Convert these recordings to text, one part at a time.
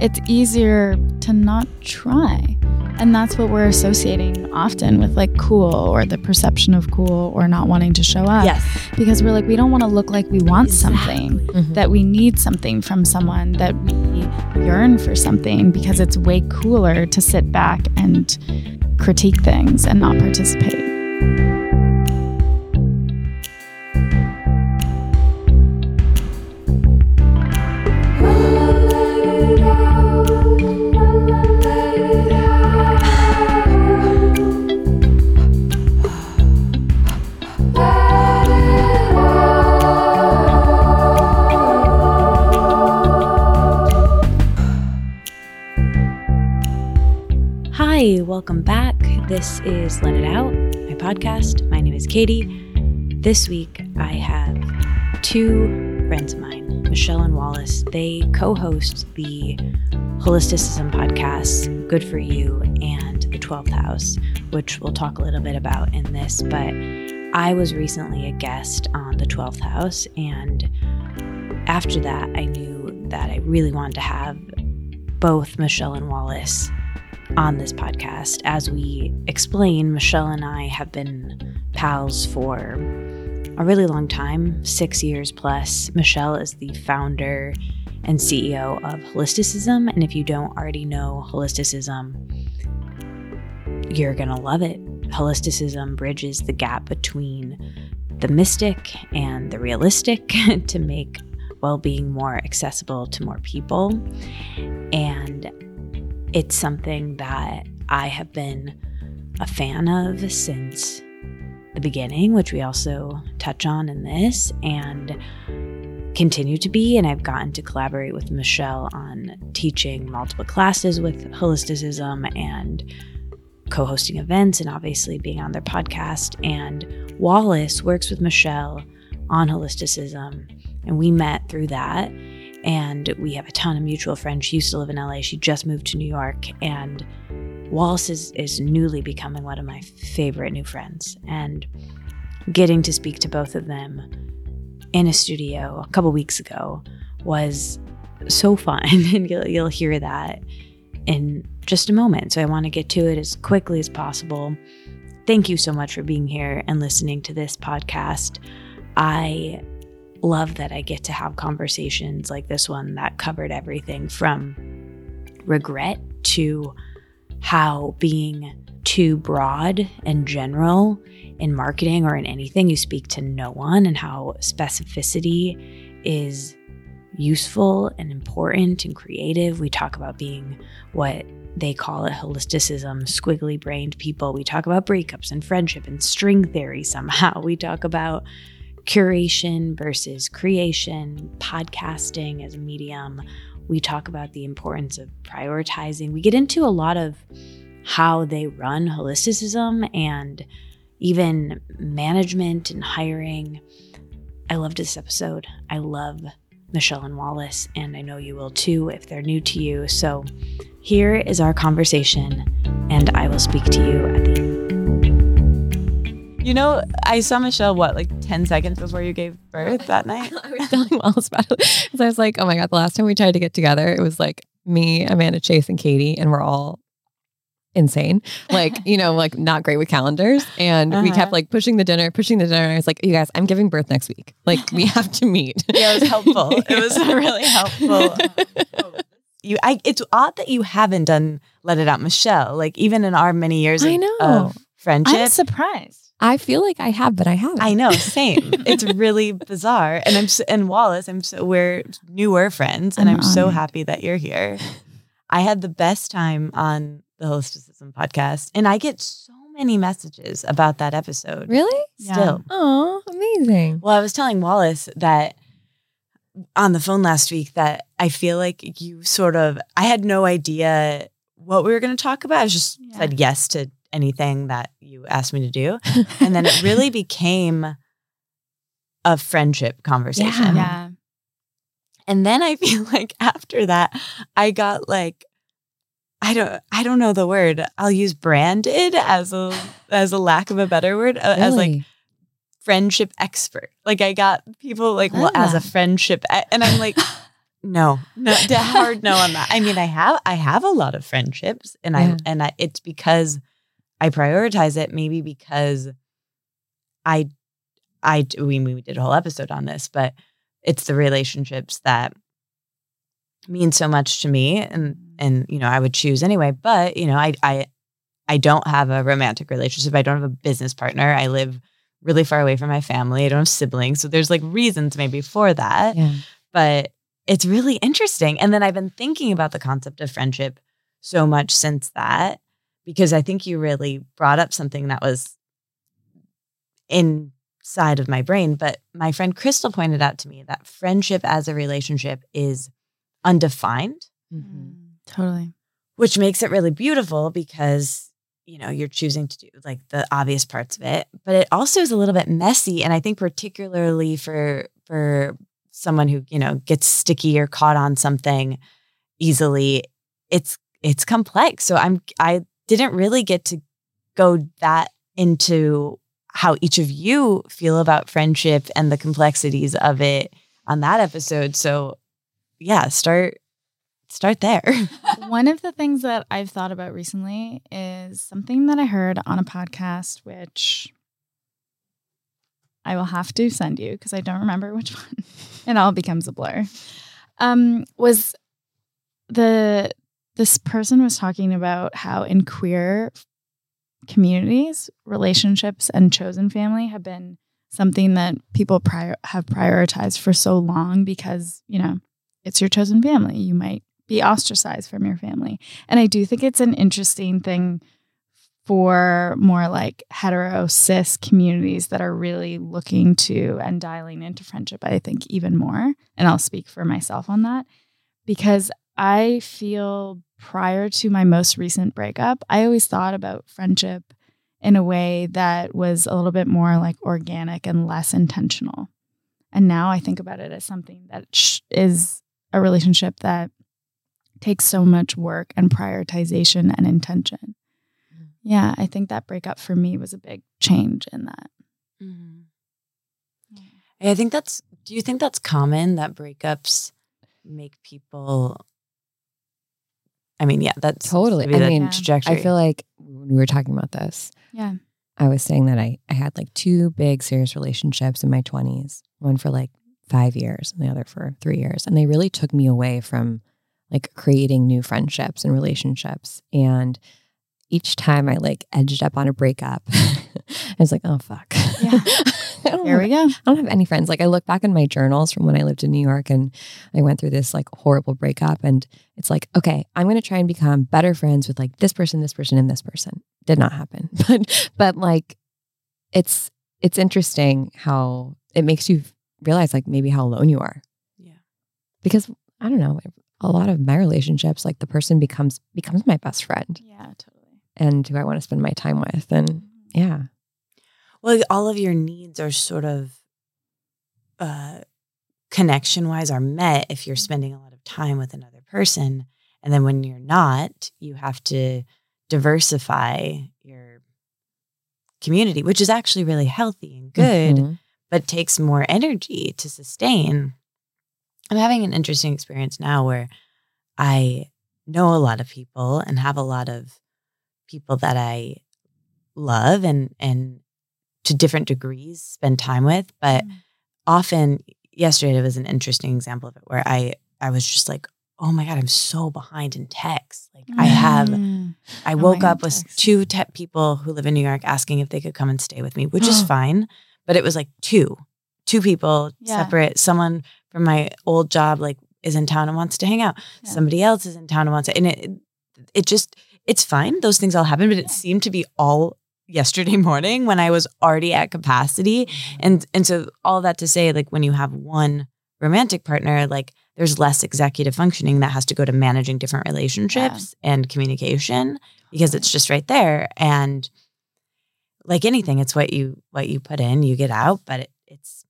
it's easier to not try. And that's what we're associating often with like cool or the perception of cool or not wanting to show up. Yes. Because we're like, we don't want to look like we want Exactly. something, Mhm. that we need something from someone, that we yearn for something because it's way cooler to sit back and critique things and not participate. This is Let It Out, my podcast. My name is Katie. This week I have two friends of mine, Michelle and Wallis. They co host the Holisticism podcast, Good for You, and The 12th House, which we'll talk a little bit about in this. But I was recently a guest on The 12th House, and after that, I knew that I really wanted to have both Michelle and Wallis on this podcast. As we explain, Michelle and I have been pals for a really long time six years plus. Michelle is the founder and CEO of Holisticism. And if you don't already know Holisticism, you're going to love it. Holisticism bridges the gap between the mystic and the realistic to make well being more accessible to more people. And it's something that I have been a fan of since the beginning, which we also touch on in this, and continue to be. And I've gotten to collaborate with Michelle on teaching multiple classes with holisticism and co hosting events, and obviously being on their podcast. And Wallis works with Michelle on holisticism, and we met through that and we have a ton of mutual friends. She used to live in LA. She just moved to New York, and Wallis is, is newly becoming one of my favorite new friends. And getting to speak to both of them in a studio a couple weeks ago was so fun, and you'll, you'll hear that in just a moment. So I want to get to it as quickly as possible. Thank you so much for being here and listening to this podcast. I love that I get to have conversations like this one that covered everything from regret to how being too broad and general in marketing or in anything, you speak to no one, and how specificity is useful and important and creative. We talk about being what they call it holisticism, squiggly brained people. We talk about breakups and friendship and string theory somehow. We talk about curation versus creation, podcasting as a medium. We talk about the importance of prioritizing. We get into a lot of how they run holisticism and even management and hiring. I loved this episode. I love Michelle and Wallis, and I know you will too if they're new to you. So here is our conversation, and I will speak to you at the end. You know, I saw Michelle what like ten seconds before you gave birth that night. I was telling Wallis about it because I was like, oh my god, the last time we tried to get together, it was like me, Amanda Chase, and Katie, and we're all insane. Like, you know, like not great with calendars. And we Uh-huh. kept like pushing the dinner, pushing the dinner. And I was like, you guys, I'm giving birth next week. Like, we have to meet. Yeah, it was helpful. It was really helpful. You, I, it's odd that you haven't done Let It Out, Michelle. Like even in our many years of, I know. of friendship, I'm surprised. I feel like I have, but I haven't. I know, same. it's really bizarre. And I'm so, and Wallis, I'm so we're newer friends, and I'm I'm, so happy that you're here. I had the best time on the Holisticism podcast, and I get so many messages about that episode. Really? Still, Oh, amazing. well, I was telling Wallis that on the phone last week that I feel like you sort of I had no idea what we were going to talk about. I just Yeah. said yes to anything that you asked me to do. And then it really became a friendship conversation. Yeah. And then I feel like after that, I got like, I don't, I don't know the word. I'll use branded as a, as a lack of a better word, uh, as like friendship expert. Like I got people like, well, as a Ah. friendship, and I'm like, no, no, hard no on that. I mean, I have I have a lot of friendships, and Yeah. I and I, it's because I prioritize it. Maybe because I, we we did a whole episode on this, but it's the relationships that mean so much to me, and mm-hmm. and you know I would choose anyway. But you know I I I don't have a romantic relationship. I don't have a business partner. I live really far away from my family. I don't have siblings, so there's like reasons maybe for that Yeah. but it's really interesting. And then I've been thinking about the concept of friendship so much since that because I think you really brought up something that was inside of my brain. But my friend Crystal pointed out to me that friendship as a relationship is undefined, Mhm. Totally. which makes it really beautiful because you know you're choosing to do like the obvious parts of it but it also is a little bit messy and i think particularly for for someone who you know gets sticky or caught on something easily it's it's complex so i'm i didn't really get to go that into how each of you feel about friendship and the complexities of it on that episode so yeah start start there One of the things that I've thought about recently is something that I heard on a podcast, which I will have to send you because I don't remember which one. it all becomes a blur. Um, was the this person was talking about how in queer communities, relationships and chosen family have been something that people prior have prioritized for so long because you know it's your chosen family. You might be ostracized from your family. And I do think it's an interesting thing for more like hetero cis communities that are really looking to and dialing into friendship, I think even more. And I'll speak for myself on that because I feel prior to my most recent breakup, I always thought about friendship in a way that was a little bit more like organic and less intentional. And now I think about it as something that is a relationship that takes so much work and prioritization and intention. Mm-hmm. Yeah, I think that breakup for me was a big change in that. Mm-hmm. I think that's. Do you think that's common that breakups make people? I mean, yeah, that's Totally. I mean, trajectory. I feel like when we were talking about this, Yeah. I was saying that I, I had like two big serious relationships in my 20s, one for like five years and the other for three years. And they really took me away from like creating new friendships and relationships. And each time I like edged up on a breakup, I was like, oh, fuck. Yeah. I don't Here have- we go. I don't have any friends. Like I look back in my journals from when I lived in New York and I went through this like horrible breakup and it's like, okay, I'm going to try and become better friends with like this person, this person and this person. Did not happen. But but like it's it's interesting how it makes you realize like maybe how alone you are. Yeah. Because I don't know, a lot of my relationships like the person becomes becomes my best friend Yeah, totally. and who I want to spend my time with and mm-hmm. yeah. Well, all of your needs are sort of uh, connection wise are met if you're spending a lot of time with another person, and then when you're not, you have to diversify your community, which is actually really healthy and good. Mhm. but takes more energy to sustain. I'm having an interesting experience now where I know a lot of people and have a lot of people that I love and and to different degrees spend time with, but Mm. often yesterday it was an interesting example of it where I I was just like, "Oh my god, I'm so behind in texts." Like I have Mm. I Oh woke up with text. two te- people who live in New York asking if they could come and stay with me, which is fine. But it was like two, two people Yeah. separate. Someone from my old job like is in town and wants to hang out. Yeah. Somebody else is in town and wants to, and it, it just, it's fine. Those things all happen, but it seemed to be all yesterday morning when I was already at capacity. Mm-hmm. And, and so all that to say, like when you have one romantic partner, like there's less executive functioning that has to go to managing different relationships and communication because it's just right there. And like anything, it's what you what you put in, you get out, but it, it's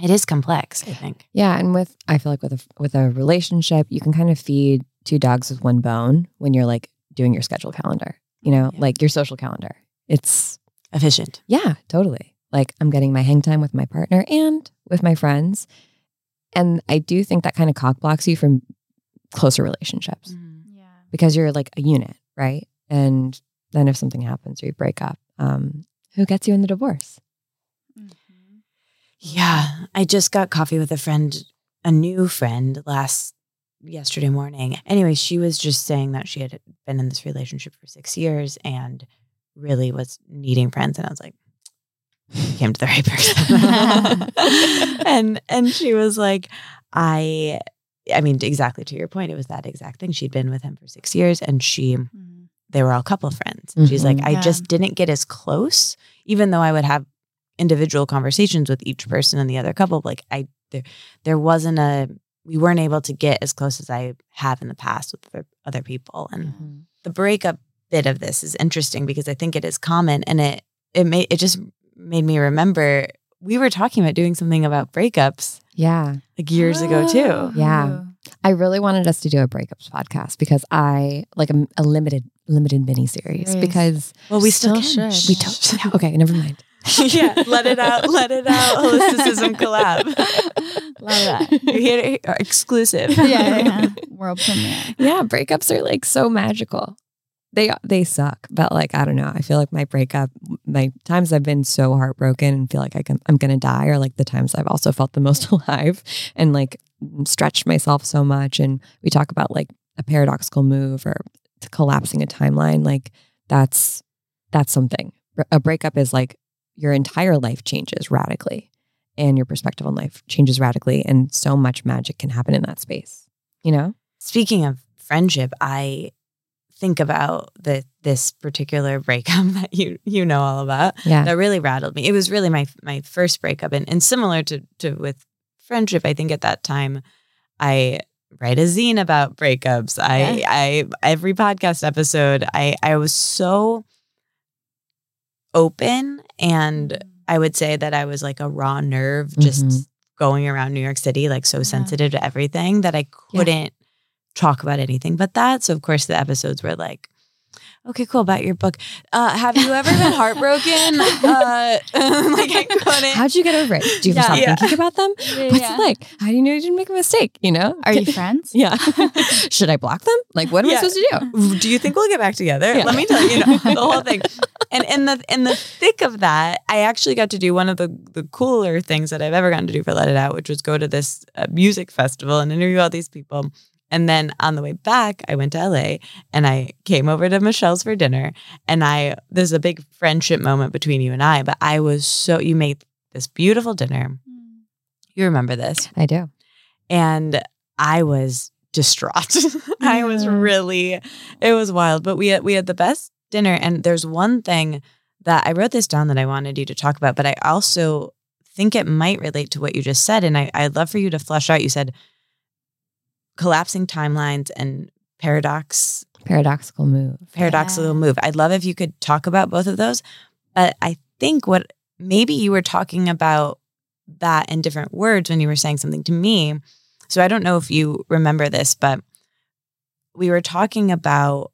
it is complex, I think. Yeah, and with I feel like with a with a relationship, you can kind of feed two dogs with one bone when you're like doing your schedule calendar. You know, Yeah. like your social calendar. It's Efficient. yeah, totally. Like I'm getting my hang time with my partner and with my friends. And I do think that kind of cock blocks you from closer relationships Yeah. because you're like a unit, right? And then if something happens or you break up, um, who gets you in the divorce? Mm-hmm. Yeah. I just got coffee with a friend, a new friend last yesterday morning. Anyway, she was just saying that she had been in this relationship for six years and really was needing friends. And I was like, came to the right person. and and she was like, I I mean, exactly to your point, it was that exact thing. She'd been with him for six years and she Mhm. they were all couple friends. And she's like, Mhm. I Yeah. just didn't get as close, even though I would have individual conversations with each person in the other couple. Like I there there wasn't a we weren't able to get as close as I have in the past with other- other people. And mm-hmm. the breakup bit of this is interesting because I think it is common and it it made it just made me remember we were talking about doing something about breakups Yeah. like years ago too. Oh. Yeah. I really wanted us to do a breakups podcast because I like a, a limited limited mini series Series. because Well, we still, Still can. should. we don't. Okay, never mind. yeah, let it out, let it out. Holisticism collab. Love that. You're here to, exclusive. yeah, yeah. World premiere. Yeah, breakups are like so magical. They they suck, but like I don't know. I feel like my breakup, my times I've been so heartbroken and feel like I can, I'm gonna die, are like the times I've also felt the most alive and like stretched myself so much. And we talk about like a paradoxical move or collapsing a timeline. Like that's that's something. A breakup is like your entire life changes radically, and your perspective on life changes radically, and so much magic can happen in that space. You know. Speaking of friendship, I think about the this particular breakup that you you know all about. Yeah. That really rattled me. It was really my my first breakup, and and similar to to with friendship. I think at that time, I write a zine about breakups. I I every podcast episode, I I was so open and I would say that I was like a raw nerve just Mhm. going around New York City, like so Yeah. sensitive to everything that I couldn't talk about anything but that. So of course the episodes were like, okay, cool about your book. Uh, have you ever been heartbroken? uh, like I couldn't. How'd you get over it? Do you Yeah. stop Yeah. thinking about them? What's it like? How do you know you didn't make a mistake? You know? Are you friends? Yeah. Should I block them? Like, what am Yeah. I supposed to do? do you think we'll get back together? Yeah. Let me tell you, you know, the whole thing. And in the in the thick of that, I actually got to do one of the the cooler things that I've ever gotten to do for Let It Out, which was go to this uh, music festival and interview all these people. And then on the way back, I went to LA and I came over to Michelle's for dinner. And I there's a big friendship moment between you and I, but I was so you made this beautiful dinner. Mm. You remember this? I do. and I was distraught. I was mm. really it was wild, but we had we had the best dinner and there's one thing that I wrote this down that I wanted you to talk about, but I also think it might relate to what you just said and I I'd love for you to flesh out. You said collapsing timelines and paradox Paradoxical move. paradoxical Yeah. move. I'd love if you could talk about both of those. But I think what maybe you were talking about that in different words when you were saying something to me. So I don't know if you remember this, but we were talking about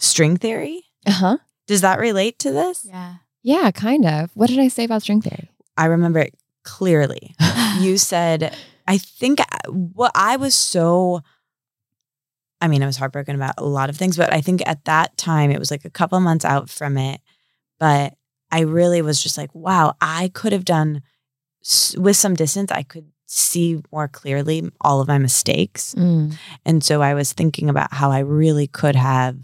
string theory. Uh huh. Does that relate to this? Yeah. Yeah, kind of. What did I say about string theory? I remember it clearly. you said, I think uh, what I was so, I mean, I was heartbroken about a lot of things, but I think at that time it was like a couple months out from it. But I really was just like, wow, I could have done with some distance, I could see more clearly all of my mistakes. Mm. And so I was thinking about how I really could have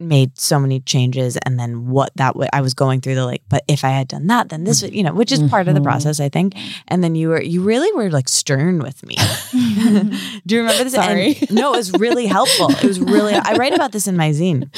made so many changes and then what that would I was going through the like but if I had done that then this would you know which is part of the Mhm. process I think. And then you were you really were like stern with me. Do you remember this? Sorry. And- no it was really helpful. It was really I write about this in my zine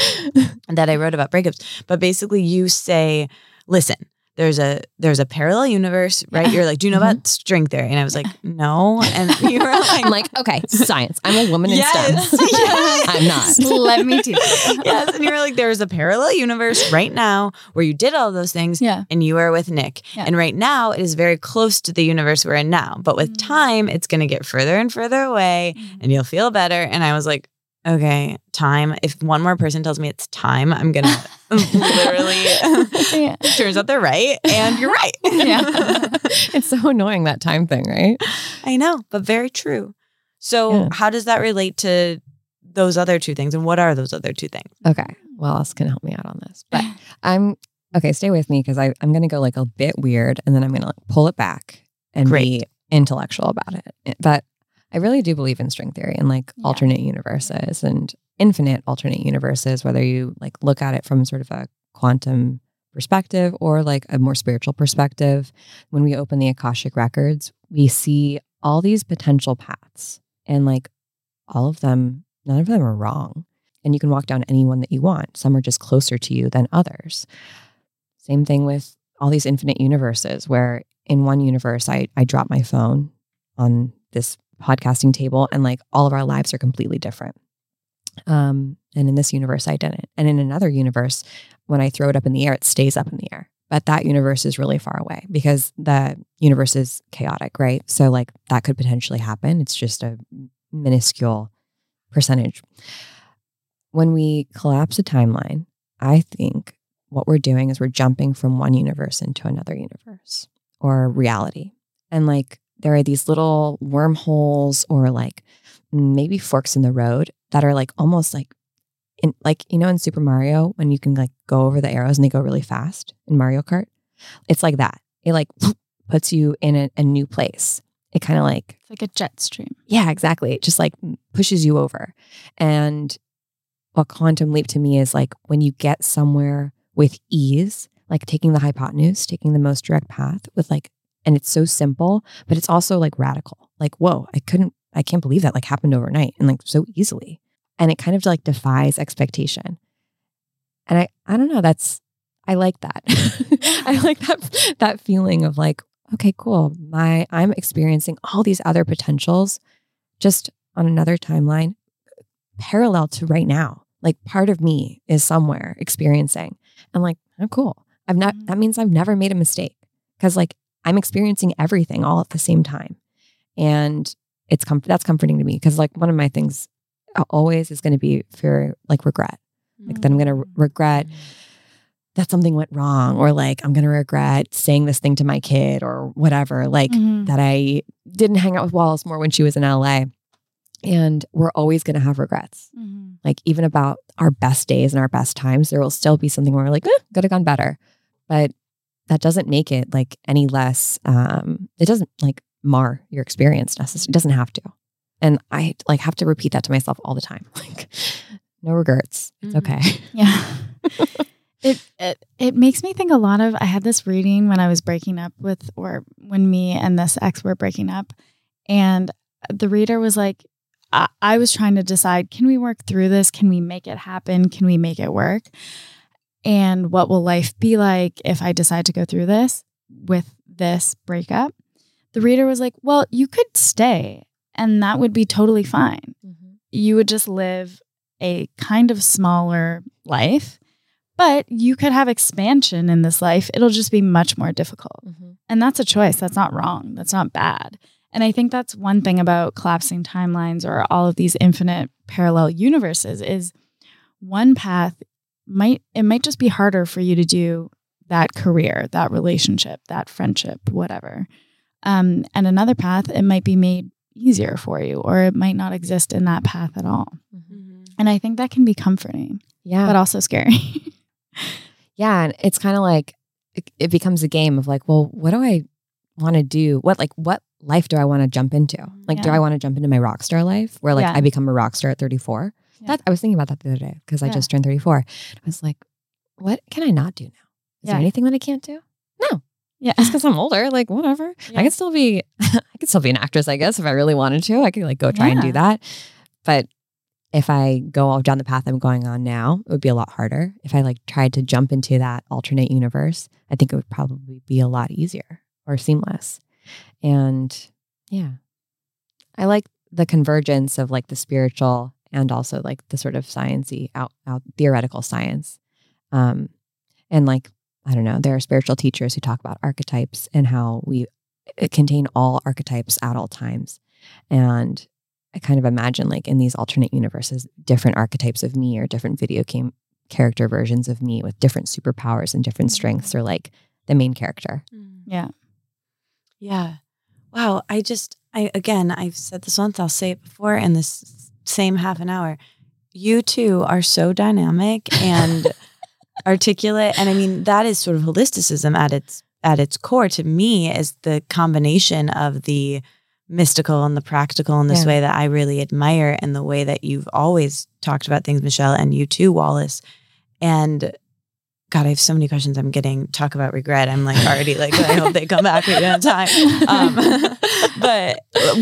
that I wrote about breakups. But basically you say listen there's a there's a parallel universe right you're like do you know about string theory and I was like no and you were like I'm like, okay, science. I'm a woman in Yes. STEM. Yes. I'm not. Let me teach yes. And you were like, there's a parallel universe right now where you did all those things Yeah. and you are with Nick. Yeah. And right now it is very close to the universe we're in now. But with Mm. time, it's going to get further and further away and you'll feel better. And I was like, okay, time. If one more person tells me it's time, I'm gonna literally. Yeah. Turns out they're right, and you're right. Yeah. it's so annoying that time thing, right? I know, but very true. So, Yeah. how does that relate to those other two things? And what are those other two things? Okay. Well, else can help me out on this. But I'm okay, stay with me because I'm gonna go like a bit weird and then I'm gonna like pull it back and be intellectual about it. But I really do believe in string theory and like Yeah. alternate universes and infinite alternate universes, whether you like look at it from sort of a quantum perspective or like a more spiritual perspective. When we open the Akashic records, we see all these potential paths and like all of them, none of them are wrong. And you can walk down any one that you want. Some are just closer to you than others. Same thing with all these infinite universes where in one universe I I drop my phone on this podcasting table and like all of our lives are completely different. Um, and in this universe I didn't. And in another universe, when I throw it up in the air, it stays up in the air. But that universe is really far away because the universe is chaotic, right? So like that could potentially happen. It's just a minuscule percentage. When we collapse a timeline, I think what we're doing is we're jumping from one universe into another universe or reality. And like there are these little wormholes or like maybe forks in the road that are like almost like in like you know in Super Mario when you can like go over the arrows and they go really fast in Mario Kart. It's like that. It like puts you in a, a new place. It kind of like It's like a jet stream. yeah, exactly. It just like pushes you over. And what quantum leap to me is like when you get somewhere with ease, like taking the hypotenuse, taking the most direct path with like, and it's so simple, but it's also like radical. Like, whoa, I couldn't, I can't believe that like happened overnight and like so easily. And it kind of like defies expectation. And I, I don't know, that's, I like that. I like that, that feeling of like, okay, cool. My, I'm experiencing all these other potentials just on another timeline parallel to right now. Like part of me is somewhere experiencing. I'm like, oh, cool. I've not, Mhm. that means I've never made a mistake because like I'm experiencing everything all at the same time. And it's com- that's comforting to me because like one of my things always is going to be fear, like regret. Like that I'm going to Mm. regret that something went wrong or like I'm going to regret saying this thing to my kid or whatever. Like, Mhm. that I didn't hang out with Wallis more when she was in LA. And we're always going to have regrets. Mhm. Like, even about our best days and our best times, there will still be something where we're like, eh, could have gone better. But that doesn't make it like any less, um, it doesn't like mar your experience necessarily. It doesn't have to. And I like have to repeat that to myself all the time. Like, no regrets. It's Mhm. okay. Yeah. it, it it makes me think a lot of I had this reading when I was breaking up with or when me and this ex were breaking up and the reader was like I, I was trying to decide can we work through this can we make it happen can we make it work and what will life be like if I decide to go through this with this breakup the reader was like well you could stay and that would be totally fine mm-hmm. you would just live a kind of smaller life, but you could have expansion in this life. It'll just be much more difficult. Mm-hmm. And that's a choice. That's not wrong. That's not bad. And I think that's one thing about collapsing timelines or all of these infinite parallel universes is one path might it might just be harder for you to do that career, that relationship, that friendship, whatever. Um, and another path, it might be made easier for you, or it might not exist in that path at all. And I think that can be comforting, Yeah. but also scary. Yeah, and it's kind of like it, it becomes a game of like, well, what do I want to do? What like what life do I want to jump into? Like, do I want to jump into my rock star life where like Yeah. I become a rock star at 34? Yeah. That I was thinking about that the other day because I just turned 34. I was like, what can I not do now? Is there anything that I can't do? No, yeah. just because I'm older. Like whatever. Yeah. I could still be, I could still be an actress, I guess, if I really wanted to. I could like go try and do that. But if I go all down the path I'm going on now, it would be a lot harder. If I like tried to jump into that alternate universe, I think it would probably be a lot easier or seamless. And yeah, I like the convergence of like the spiritual and also like the sort of sciencey out, out theoretical science. Um, and like, I don't know, there are spiritual teachers who talk about archetypes and how we uh, contain all archetypes at all times. And I kind of imagine like in these alternate universes, different archetypes of me or different video game character versions of me with different superpowers and different strengths are like the main character. Yeah. Yeah. Wow. I just, I again, I've said this once, I'll say it before and this same half an hour. You two are so dynamic and articulate. And I mean, that is sort of holisticism at its at its core to me is the combination of the mystical and the practical in this Yeah. way that I really admire and the way that you've always talked about things, Michelle, and you too, Wallis. And God, I have so many questions. I'm getting talk about regret. I'm like already like I hope they come back. We don't have time. Um, but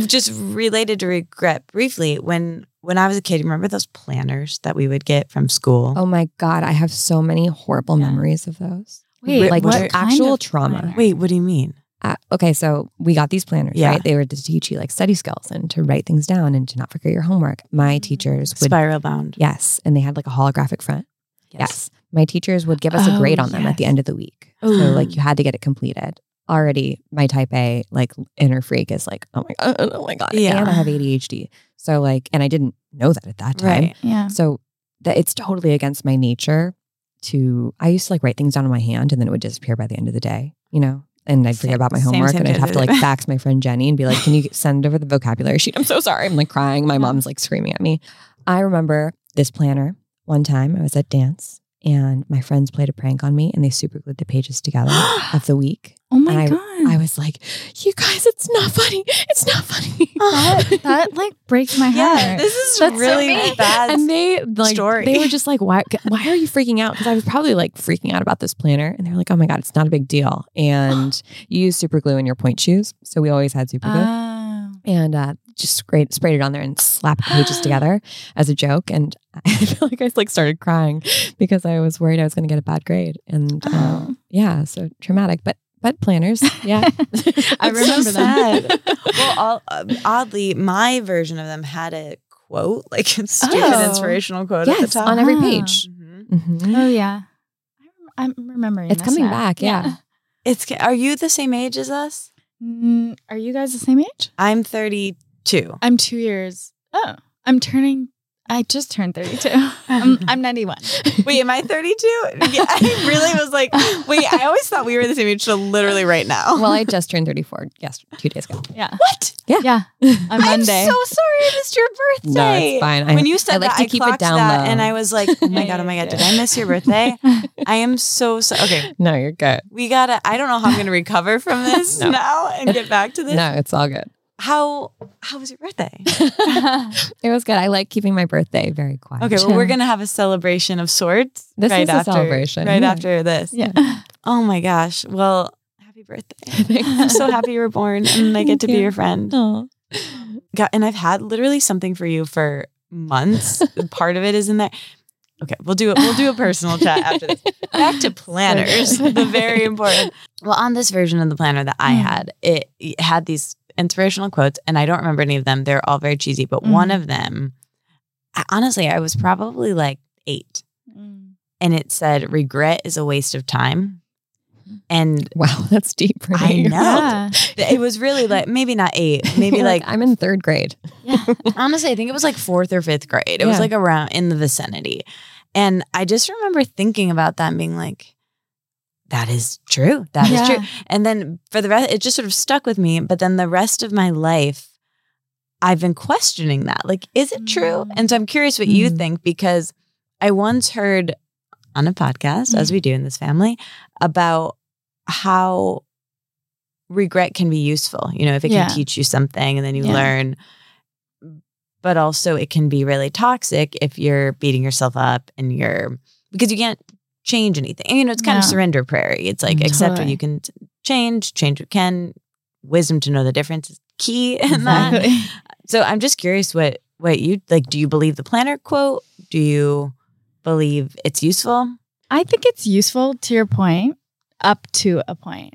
just related to regret briefly, when when I was a kid, you remember those planners that we would get from school? Oh my God, I have so many horrible Yeah. memories of those. Wait, like what kind actual of trauma. planner? Wait, what do you mean? Uh, okay, so we got these planners, Yeah. right? They were to teach you like study skills and to write things down and to not forget your homework. My teachers would, Spiral bound. yes, and they had like a holographic front. Yes. My teachers would give us a Oh, grade on them at the end of the week. So like you had to get it completed. Already my type A, like inner freak is like, oh my God, oh my God. Yeah. And I have ADHD. So like, and I didn't know that at that time. Right. Yeah. So that it's totally against my nature to I used to like write things down on my hand and then it would disappear by the end of the day, you know? And I'd forget Same- about my homework same, and I'd have to like fax my friend Jenny and be like, Can you send over the vocabulary sheet? I'm so sorry. I'm like crying. My mom's like screaming at me. I remember this planner one time I was at dance and my friends played a prank on me and they super glued the pages together of the week. Oh my I- god. I was like, You guys, it's not funny. It's not funny. that, that like breaks my Yeah, heart. this is That's really mean. bad. and they like story. they were just like why why are you freaking out because i was probably like freaking out about this planner and they're like oh my god it's not a big deal and you use super glue in your point shoes so we always had super glue Oh. and uh, just sprayed, sprayed it on there and slapped the pages together as a joke and i feel like i like started crying because i was worried i was going to get a bad grade and uh, Oh. yeah so traumatic but but planners yeah I remember so them. sad. well, all, uh, oddly, my version of them had a quote, like a stupid Oh. inspirational quote at the top. on every Ah. page Mhm. Mhm. Oh yeah. I'm remembering. It's this coming now. back, yeah. It's. Are you the same age as us? Mm, are you guys the same age? I'm 32. I'm two years. Oh, I'm turning. I just turned 32. I'm, I'm 91. Wait, am I 32? Yeah, I really was like, wait, I always thought we were the same age till literally right now. well i just turned 34 yes two days ago Yeah. what? Yeah. On I'm Monday. so sorry I missed your birthday. No, it's fine. I, when you said I like that, to I keep it down that, low. and I was like, "Oh my god, oh my god, did. I miss your birthday?" I am so sorry. Okay, no, you're good. we gotta. I don't know how I'm gonna recover from this No. now and get back to this. No, it's all good. How how was your birthday? It was good. I like keeping my birthday very quiet. Okay, well, we're gonna have a celebration of sorts. This right is a after, celebration, right yeah. after this. yeah. Oh my gosh. Well, happy birthday. I'm so happy you were born and I get Thank to be you. your friend. God, and I've had literally something for you for months. Part of it is in there. Okay, we'll do it. We'll do a personal chat after this. Back to planners, the very important. Well, on this version of the planner that I Mm. had, it, it had these inspirational quotes, and I don't remember any of them. They're all very cheesy, but Mm. one of them, I- honestly, I was probably like eight, Mm. and it said, "Regret is a waste of time." And Wow, that's deep for I me. know. Yeah. it was really like maybe not eight, maybe You're like I'm in third grade. Yeah. honestly, I think it was like fourth or fifth grade. It was like around in the vicinity. And I just remember thinking about that and being like, that is true. That is Yeah. true. And then for the rest, it just sort of stuck with me. But then the rest of my life, I've been questioning that. Like, is it true? Mm. And so I'm curious what you Mm. think because I once heard on a podcast, as we do in this family, about how regret can be useful. You know, if it Yeah. can teach you something and then you Yeah. learn. But also, it can be really toxic if you're beating yourself up and you're because you can't change anything. And, you know, it's kind of surrender prayer. It's like Mm, accept what you can change, change what can. Wisdom to know the difference is key in that. Exactly. So I'm just curious what what you like. Do you believe the planner quote? Do you believe it's useful? I think it's useful to your point, up to a point.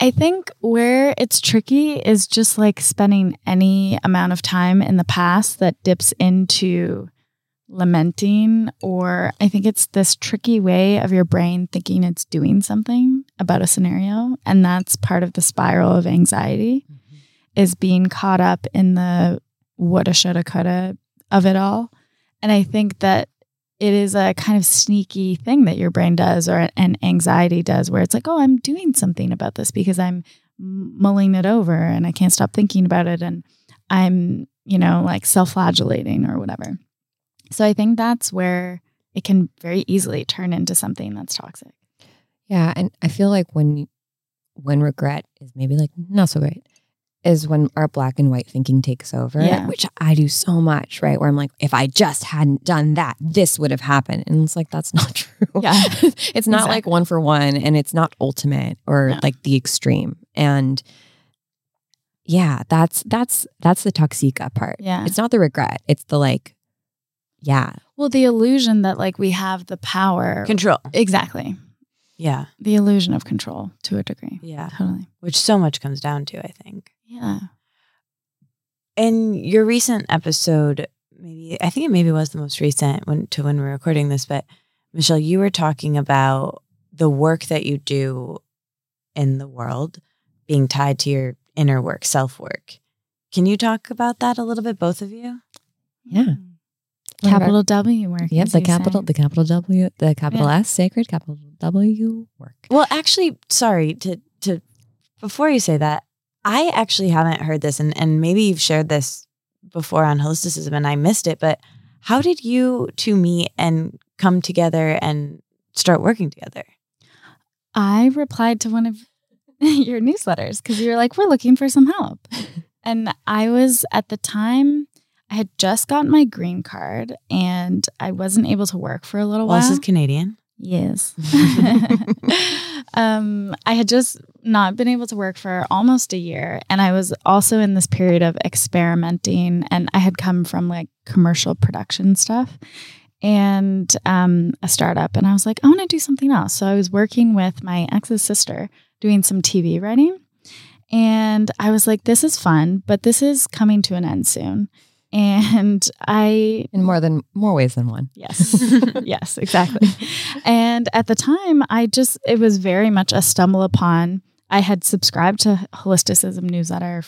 I think where it's tricky is just like spending any amount of time in the past that dips into lamenting, or I think it's this tricky way of your brain thinking it's doing something about a scenario. And that's part of the spiral of anxiety mm-hmm. is being caught up in the woulda, shoulda, coulda of it all. And I think that it is a kind of sneaky thing that your brain does or an anxiety does where it's like, oh, I'm doing something about this because I'm mulling it over and I can't stop thinking about it. And I'm, you know, like self flagellating or whatever. So I think that's where it can very easily turn into something that's toxic. Yeah. And I feel like when, when regret is maybe like not so great, is when our black and white thinking takes over, Yeah. which I do so much, right? Where I'm like, if I just hadn't done that, this would have happened. And it's like, that's not true. Yeah. it's not like one for one and it's not ultimate or No. like the extreme. And yeah, that's that's that's the toxica part. Yeah. It's not the regret. It's the like, yeah. Well, the illusion that like we have the power. Control. exactly. Yeah. The illusion of control to a degree. Yeah. Totally. Which so much comes down to, I think. Yeah. in your recent episode, maybe I think it maybe was the most recent when to when we're recording this, but Michelle, you were talking about the work that you do in the world being tied to your inner work, self work. Can you talk about that a little bit, both of you? Yeah. Capital W work. Yep, the capital, say. the capital W, the capital Yeah. S, sacred, capital W work. Well, actually, sorry to to before you say that, I actually haven't heard this, and and maybe you've shared this before on holisticism, and I missed it. But how did you two meet and come together and start working together? I replied to one of your newsletters because you were like, we're looking for some help. and I was at the time, I had just gotten my green card and I wasn't able to work for a little Well, while. this is Canadian. Yes. um, I had just not been able to work for almost a year. And I was also in this period of experimenting. And I had come from like commercial production stuff and um, a startup. And I was like, I want to do something else. So I was working with my ex's sister doing some TV writing. And I was like, this is fun, but this is coming to an end soon. And I In more than more ways than one. Yes. yes, exactly. And at the time, I just, it was very much a stumble upon. I had subscribed to Holisticism newsletter,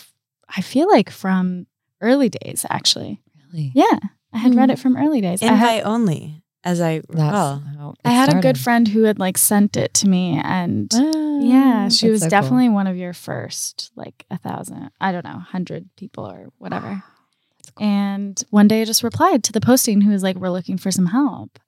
I feel like from early days, actually. Really? Yeah. I had read Mm. it from early days. And I had, only, as I That's recall. how I it had a good friend who had like sent it to me and Ah, yeah, she was so cool. definitely one of your first, like a thousand, I don't know, hundred people or whatever. And one day I just replied to the posting who was like, We're looking for some help,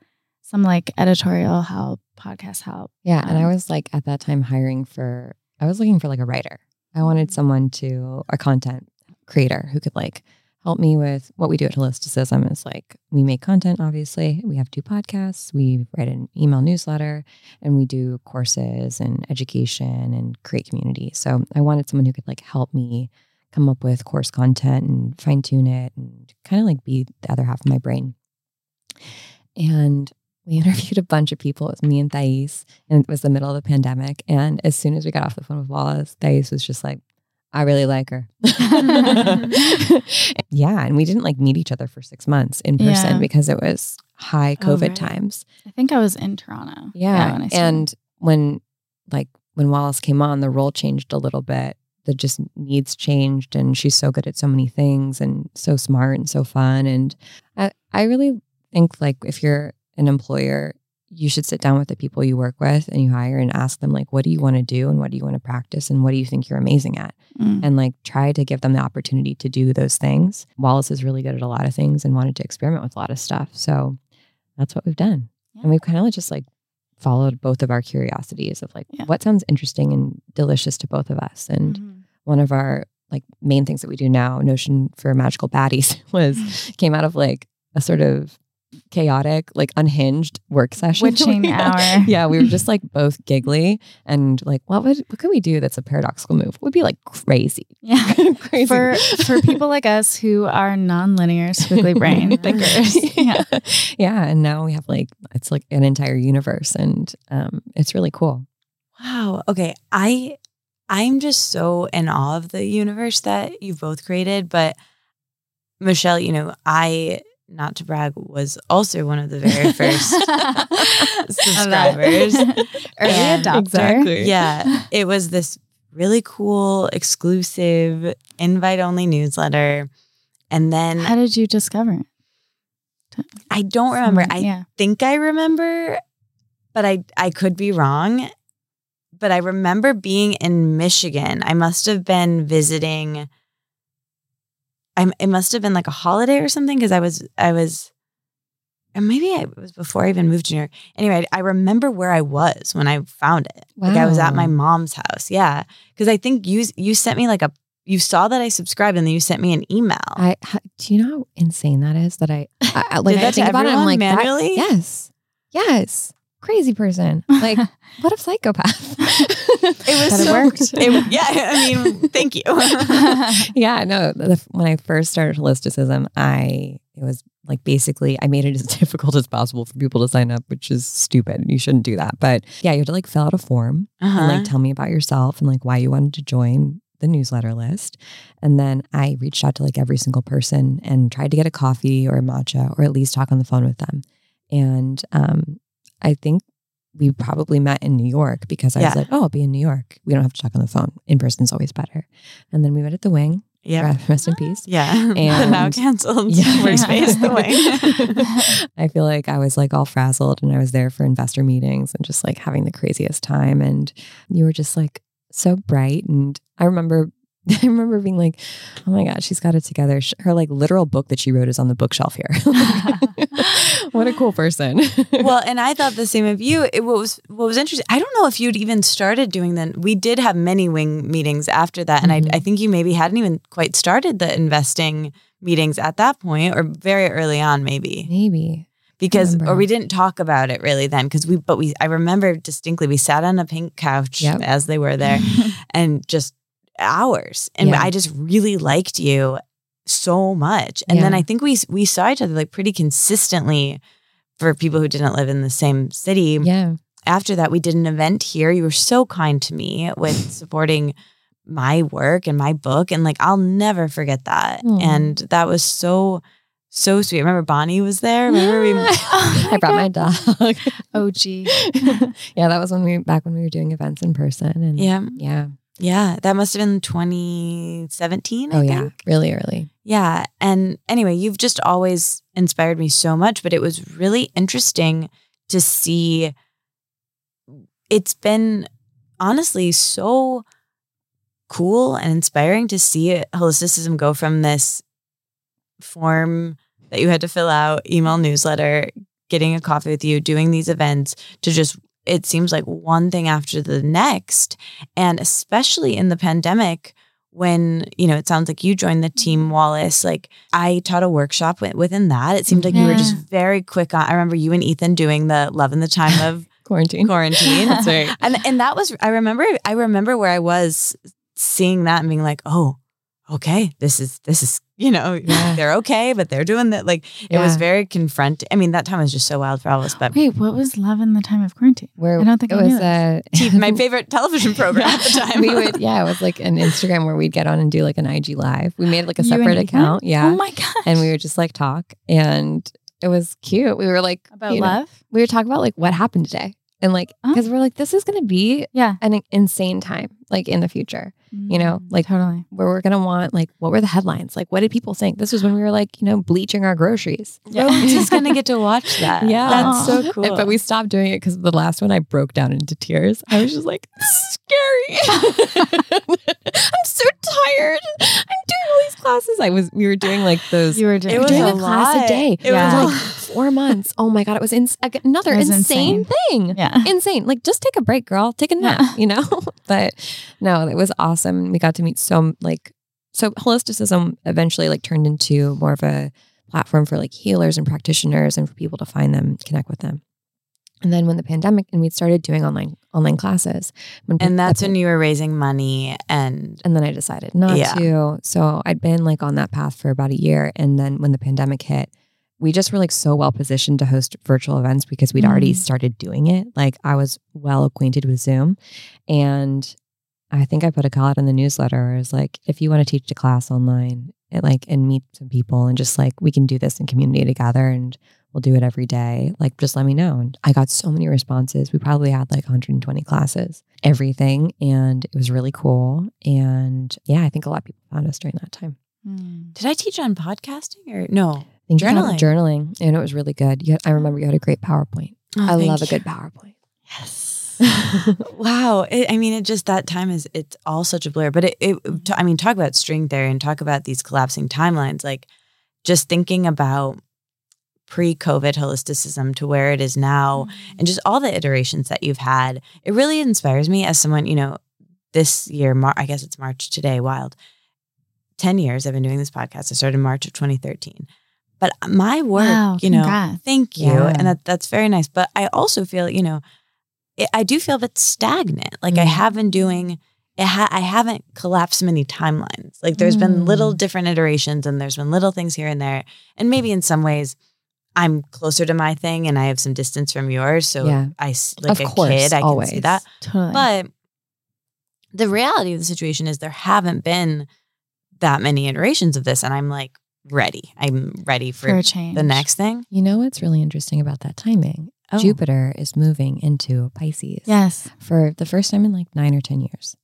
some like editorial help, podcast help. Yeah, and I Um, was like at that time hiring for I was looking for like a writer. I wanted someone to a content creator who could like help me with what we do at Holisticism is like we make content obviously. We have two podcasts, we write an email newsletter, and we do courses and education and create community. So I wanted someone who could like help me come up with course content and fine tune it and kind of like be the other half of my brain. And we interviewed a bunch of people. It was me and Thais, and it was the middle of the pandemic. And as soon as we got off the phone with Wallis, Thais was just like, I really like her. yeah. And we didn't like meet each other for six months in person Yeah. because it was high Oh, COVID right. times. I think I was in Toronto. Yeah. when and when like when Wallis came on, the role changed a little bit. The just needs changed and she's so good at so many things and so smart and so fun. And I, I really think like if you're an employer, you should sit down with the people you work with and you hire and ask them like what do you want to do and what do you want to practice and what do you think you're amazing at Mm. and like try to give them the opportunity to do those things. Wallis is really good at a lot of things and wanted to experiment with a lot of stuff. So that's what we've done. Yeah. And we've kind of just like followed both of our curiosities of like Yeah. what sounds interesting and delicious to both of us. And Mhm. one of our like main things that we do now, Notion for Magical Baddies, was came out of like a sort of chaotic, like unhinged work session. Witching We hour. Yeah, we were just like both giggly and like, what would what could we do that's a paradoxical move? It would be like crazy. Yeah. crazy. For for people like us who are non-linear squiggly brain thinkers. Yeah. yeah. yeah. And now we have like it's like an entire universe and um it's really cool. Wow. Okay. I I'm just so in awe of the universe that you've both created. But Michelle, you know, I not to brag was also one of the very first subscribers. Early Yeah, adopter. exactly. yeah. It was this really cool, exclusive, invite only newsletter. And then How did you discover it? I don't remember. I yeah. think I remember, but I I could be wrong. But I remember being in Michigan. I must have been visiting. I it must have been like a holiday or something because I was I was, or maybe it was before I even moved to New York. Anyway, I remember where I was when I found it. Like I was at my mom's house. Yeah, because I think you you sent me like a you saw that I subscribed and then you sent me an email. I do you know how insane that is? That I, I I- like Did I that to think about it. I'm everyone like that- manually? yes, yes, crazy person. Like what a psychopath. It was But it worked. it- yeah, I mean, thank you. yeah, no. The, when I first started holisticism, I it was like basically I made it as difficult as possible for people to sign up, which is stupid. You shouldn't do that. But yeah, you had to like fill out a form Uh-huh. and like tell me about yourself and like why you wanted to join the newsletter list. And then I reached out to like every single person and tried to get a coffee or a matcha or at least talk on the phone with them. And um, I think we probably met in New York because I Yeah. was like, oh, I'll be in New York. We don't have to talk on the phone. In person is always better. And then we met at the wing. yeah. Rest in ah, peace. Yeah. And- now canceled Yeah. workspace, the way. I feel like I was like all frazzled and I was there for investor meetings and just like having the craziest time. And you were just like so bright. And I remember, I remember being like, oh my God, she's got it together. Her like literal book that she wrote is on the bookshelf here. What a cool person. well, and I thought the same of you. It, what was what was interesting. I don't know if you'd even started doing that. We did have many wing meetings after that, and Mhm. I, I think you maybe hadn't even quite started the investing meetings at that point, or very early on, maybe Maybe. because or we didn't talk about it really then because we but we I remember distinctly we sat on a pink couch Yep. as they were there and just hours and Yeah. I just really liked you so much and then I think we we saw each other like pretty consistently for people who didn't live in the same city Yeah. after that we did an event here you were so kind to me with supporting my work and my book and like I'll never forget that and that was so so sweet remember Bonnie was there remember we oh I brought my dog. oh, gee. yeah, that was when we back when we were doing events in person. And yeah yeah. Yeah that must have been 2017 I Oh yeah. think. Really early. Yeah. And anyway, you've just always inspired me so much, but it was really interesting to see. It's been honestly so cool and inspiring to see holisticism go from this form that you had to fill out, email newsletter, getting a coffee with you, doing these events to just it seems like one thing after the next. And especially in the pandemic, when you know it sounds like you joined the team Wallis like i taught a workshop within that it seemed like you were just mm-hmm. very quick on i remember you and ethan doing the love in the time of Quarantine. quarantine That's right. and and that was i remember i remember where i was seeing that and being like oh okay this is this is you know Yeah. they're okay but they're doing that like it was very confronting i mean that time was just so wild for all of us but Wait, what was love in the time of quarantine? Where I don't think it I was knew uh, my favorite television program at the time we would yeah, it was like an Instagram where we'd get on and do like an IG live. We made like a separate account. Yeah. Oh my god. and we would just like talk and it was cute. We were like About you know, love? we were talking about like what happened today. And like Oh. because we're like, this is gonna be Yeah. an insane time, like in the future. You know, mm, like totally. where we're gonna want like what were the headlines? Like what did people think? This was when we were like, you know, bleaching our groceries. We're just gonna get to watch that Yeah. that's so Aw. cool But we stopped doing it because the last one I broke down into tears. I was just like, scary. I'm so tired. I'm doing all these classes. I was we were doing like those You were doing It was doing a a, class a day. It was like four months. Oh my god, it was another It was insane, thing. Yeah. Insane. Like just take a break, girl. Take a nap, Yeah. you know? but no, it was awesome. And we got to meet so like so holisticism eventually like turned into more of a platform for like healers and practitioners and for people to find them, connect with them. And then when the pandemic and we started doing online online classes, and that's when you were raising money and and then I decided not Yeah. to. So I'd been like on that path for about a year. And then when the pandemic hit, we just were like so well positioned to host virtual events because we'd already Mm. started doing it. Like I was well acquainted with Zoom. And I think I put a call out in the newsletter where was like, if you want to teach a class online, it, like and meet some people and just like we can do this in community together and we'll do it every day. Like just let me know. And I got so many responses. We probably had like 120 classes, everything. And it was really cool. And yeah, I think a lot of people found us during that time. Mm. Did I teach on podcasting or no? I think you taught Journaling. journaling, and it was really good. You had, I remember you had a great PowerPoint. Oh, I love a good PowerPoint. Yes. Wow. It, I mean, it just that time is it's all such a blur. But it, it t- I mean, talk about string theory and talk about these collapsing timelines. Like just thinking about pre-COVID holisticism to where it is now, and just all the iterations that you've had. It really inspires me as someone. You know, this year, Mar- I guess it's March today. Wild. Ten years I've been doing this podcast. I started in March of 2013. But my work, Wow, you know, congrats. thank you, Yeah. and that that's very nice. But I also feel, you know, it, I do feel bit stagnant. Like I Mm. have been doing. It ha- I haven't collapsed many timelines. Like there's been Mm. little different iterations, and there's been little things here and there, and maybe in some ways. I'm closer to my thing and I have some distance from yours. So Yeah. I, like Of a course, kid, I can see that. Totally. But the reality of the situation is there haven't been that many iterations of this. And I'm like ready. I'm ready for, for a change. the next thing. You know what's really interesting about that timing? Oh. Jupiter is moving into Pisces Yes. for the first time in like nine or 10 years.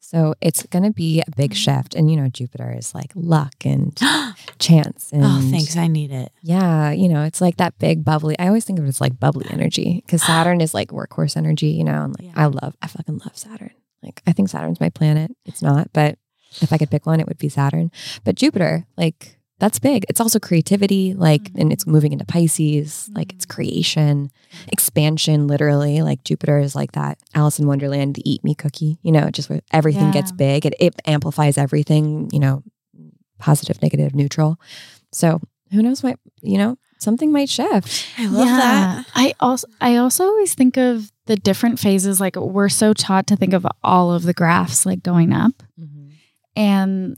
So it's going to be a big mm. shift. And, you know, Jupiter is like luck and oh, chance. And oh, thanks. I need it. Yeah, you know, it's like that big bubbly. I always think of it as like bubbly energy because Saturn is like workhorse energy, you know. And like, Yeah. I love, I fucking love Saturn. Like, I think Saturn's my planet. It's not, but if I could pick one, it would be Saturn. But Jupiter, like, that's big. It's also creativity, like, and it's mm-hmm. moving into Pisces, like, it's mm-hmm. creation, expansion, literally. Like, Jupiter is like that Alice in Wonderland, the eat me cookie, you know, just where everything gets big. It, it amplifies everything, you know, positive, negative, neutral. So who knows what, you know, something might shift. I love that. I also I also always think of the different phases. Like we're so taught to think of all of the graphs like going up, mm-hmm. and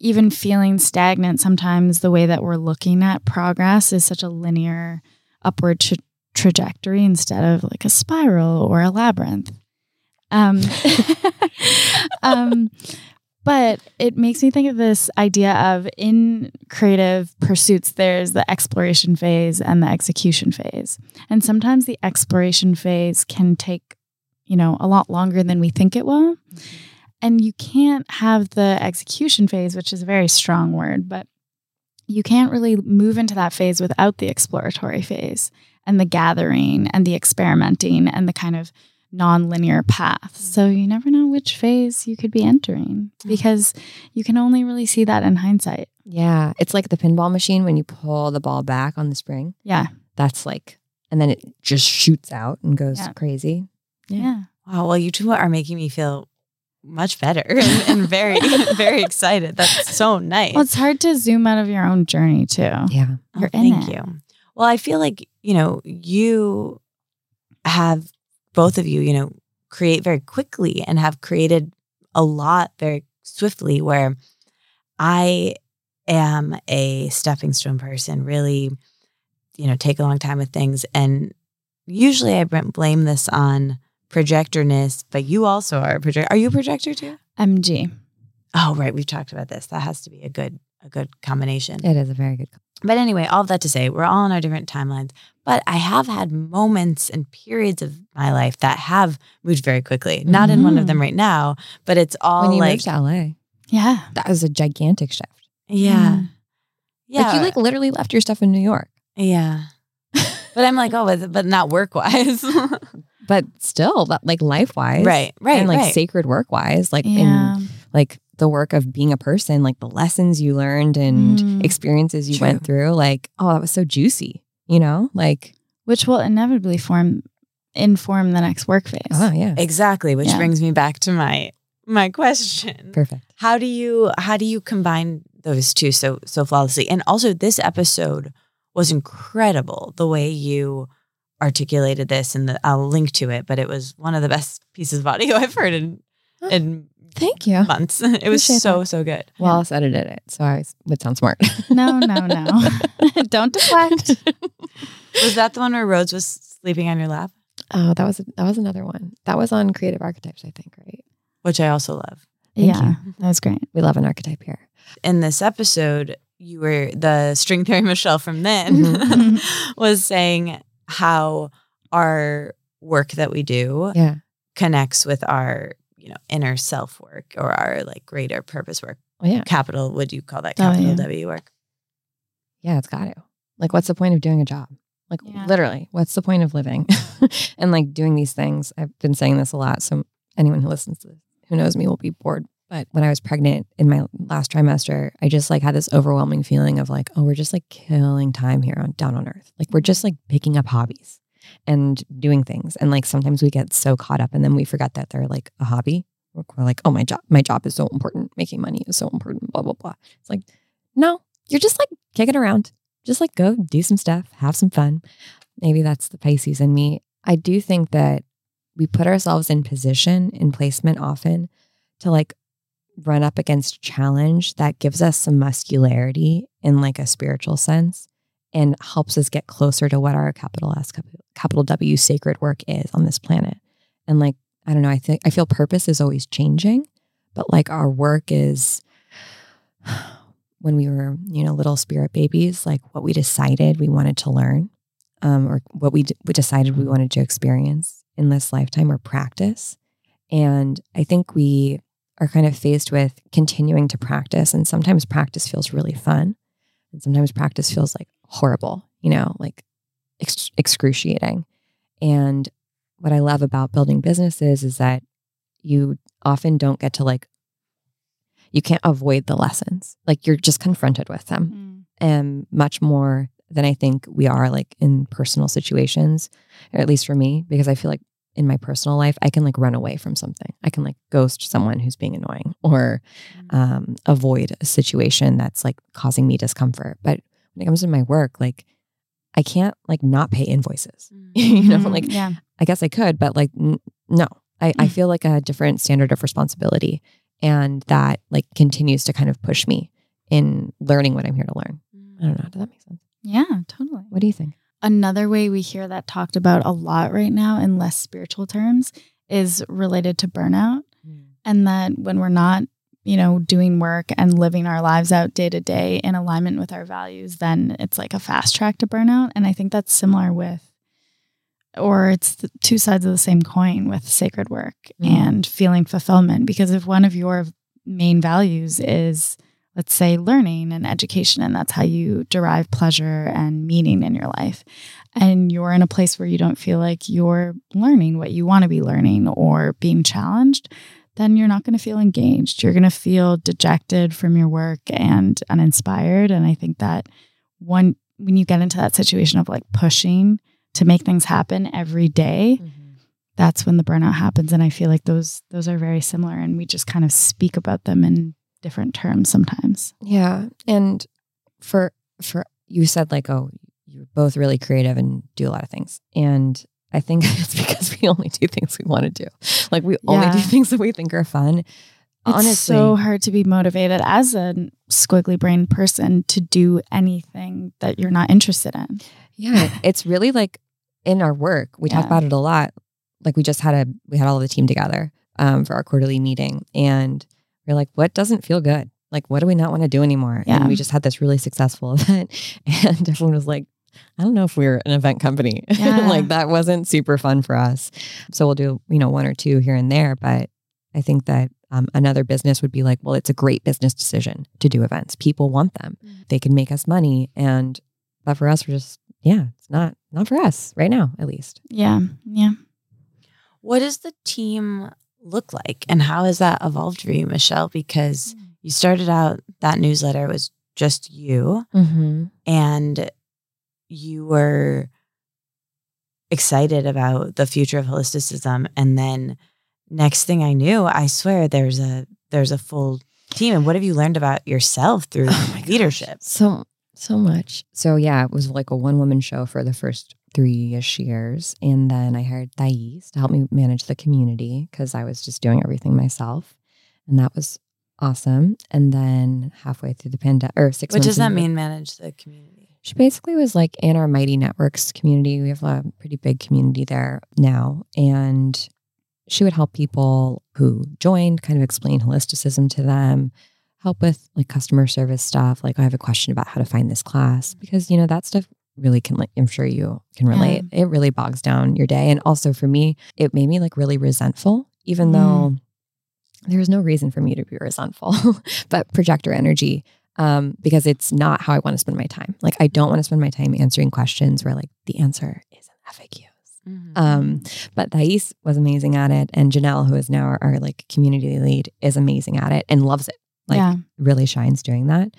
even feeling stagnant. Sometimes the way that we're looking at progress is such a linear upward tra- trajectory instead of like a spiral or a labyrinth. Um, um, but it makes me think of this idea of in creative pursuits, there's the exploration phase and the execution phase. And sometimes the exploration phase can take, you know, a lot longer than we think it will. And you can't have the execution phase, which is a very strong word, but you can't really move into that phase without the exploratory phase and the gathering and the experimenting and the kind of non-linear path. Mm-hmm. So you never know which phase you could be entering because you can only really see that in hindsight. Yeah. It's like the pinball machine when you pull the ball back on the spring. Yeah. That's like, and then it just shoots out and goes Yeah. crazy. Yeah. Yeah. Wow. Well, you two are making me feel much better and, and very, very excited. That's so nice. Well, it's hard to zoom out of your own journey too. Yeah. Oh, You're in thank it. you. Well, I feel like, you know, you have both of you, you know, create very quickly and have created a lot very swiftly where I am a stepping stone person, really, you know, take a long time with things. And usually I blame this on projectorness, but you also are a projector. Are you a projector too? MG. Oh, right. We've talked about this. That has to be a good, a good combination. It is a very good. But anyway, all of that to say, we're all on our different timelines. But I have had moments and periods of my life that have moved very quickly. Not in one of them mm. right now, but it's all when you like, moved to LA, Yeah. that was a gigantic shift. yeah, yeah, Like you like literally left your stuff in New York, yeah. but I'm like, oh, but, but not work wise, but still, that like life wise, right, right, and like right. sacred work wise, like Yeah. in like the work of being a person, like the lessons you learned and Mm. experiences you True. went through, like oh, that was so juicy, you know, like Which will inevitably form inform the next work phase. oh yeah, exactly. Which Yeah. brings me back to my my question. perfect. how do you how do you combine those two so so flawlessly and also this episode was incredible the way you articulated this and the, i'll link to it but it was one of the best pieces of audio i've heard in in Thank you. months it was so that. so good Wallis edited it, so I would sound smart. No, no, no. Don't deflect. was that the one where rose was sleeping on your lap oh, that was that was another one. That was on Creative Archetypes, I think. Right? which i also love Thank yeah. That was great. We love an archetype here. in this episode you were the string theory michelle from then Mhm. was saying how our work that we do Yeah. connects with our you know inner self work or our like greater purpose work Oh yeah. capital would you call that W. capital W work? Yeah, it's got to. Like, what's the point of doing a job? Like, Yeah. literally, what's the point of living and like doing these things? I've been saying this a lot. So, anyone who listens to this, who knows me, will be bored. But when I was pregnant in my last trimester, I just like had this overwhelming feeling of like, oh, we're just like killing time here on down on earth. Like, we're just like picking up hobbies and doing things. And like, sometimes we get so caught up and then we forget that they're like a hobby. We're like, oh, my job, my job is so important. Making money is so important, blah, blah, blah. It's like, no, you're just like kicking around just like go do some stuff, have some fun. Maybe that's the Pisces in me. I do think that we put ourselves in position in placement often to like run up against challenge that gives us some muscularity in like a spiritual sense and helps us get closer to what our capital S capital, W sacred work is on this planet. And like I don't know, I think I feel purpose is always changing, but like our work is when we were, you know, little spirit babies, like what we decided we wanted to learn, um, or what we, d- we decided we wanted to experience in this lifetime or practice. And I think we are kind of faced with continuing to practice. And sometimes practice feels really fun. And sometimes practice feels like horrible, you know, like ex- excruciating. And what I love about building businesses is that you often don't get to like you can't avoid the lessons. Like you're just confronted with them Mm. and much more than I think we are like in personal situations, or at least for me, because I feel like in my personal life, I can like run away from something. I can like ghost someone who's being annoying or um, avoid a situation that's like causing me discomfort. But when it comes to my work, like I can't like not pay invoices. you know, Mhm. like yeah. I guess I could, but like, n- no, I, I feel like a different standard of responsibility. And that like continues to kind of push me in learning what I'm here to learn. I don't know. Does that make sense? Yeah, totally. What do you think? Another way we hear that talked about a lot right now in less spiritual terms is related to burnout. And that when we're not, you know, doing work and living our lives out day to day in alignment with our values, then it's like a fast track to burnout. And I think that's similar with, or it's the two sides of the same coin with sacred work Mm. and feeling fulfillment. Because if one of your main values is, let's say, learning and education, and that's how you derive pleasure and meaning in your life, and you're in a place where you don't feel like you're learning what you want to be learning or being challenged, then you're not going to feel engaged. You're going to feel dejected from your work and uninspired. And I think that one, when you get into that situation of like pushing to make things happen every day, mm-hmm. that's when the burnout happens. And I feel like those those are very similar, and we just kind of speak about them in different terms sometimes. Yeah. And for, for, you said like, oh, you're both really creative and do a lot of things. And I think it's because we only do things we want to do. Like we only do things that we think are fun. It's Honestly, so hard to be motivated as a squiggly brain person to do anything that you're not interested in. Yeah, it's really like in our work, we talk about it a lot. Like we just had a we had all the team together um, for our quarterly meeting, and we're like, what doesn't feel good? Like, what do we not want to do anymore? Yeah. And we just had this really successful event, and everyone was like, I don't know if we're an event company. Yeah. like that wasn't super fun for us. So we'll do you know one or two here and there, but I think that. Um, another business would be like, well, it's a great business decision to do events. People want them. They can make us money, and but for us, we're just yeah, it's not not for us right now, at least. Yeah, yeah. What is the team look like and how has that evolved for you, Michelle? Because you started out that newsletter was just you Mm-hmm. and you were excited about the future of holisticism and then next thing I knew, I swear there's a there's a full team. And what have you learned about yourself through Oh my gosh. leadership? So so much. So yeah, it was like a one woman show for the first three ish years, and then I hired Thais to help me manage the community because I was just doing everything myself, and that was awesome. And then halfway through the pandemic, or six. What does that mean, manage the community? She basically was like in our Mighty Networks community. We have a pretty big community there now. And she would help people who joined kind of explain holisticism to them, help with like customer service stuff. Like, I have a question about how to find this class because, you know, that stuff really can, like, I'm sure you can relate. It really bogs down your day. And also for me, it made me like really resentful, even Mm. though there was no reason for me to be resentful, but projector energy um, because it's not how I want to spend my time. Like I don't want to spend my time answering questions where like the answer is an FAQ. Mm-hmm. Um, but Thais was amazing at it, and Janelle, who is now our, our like community lead, is amazing at it and loves it. Like yeah. really shines doing that.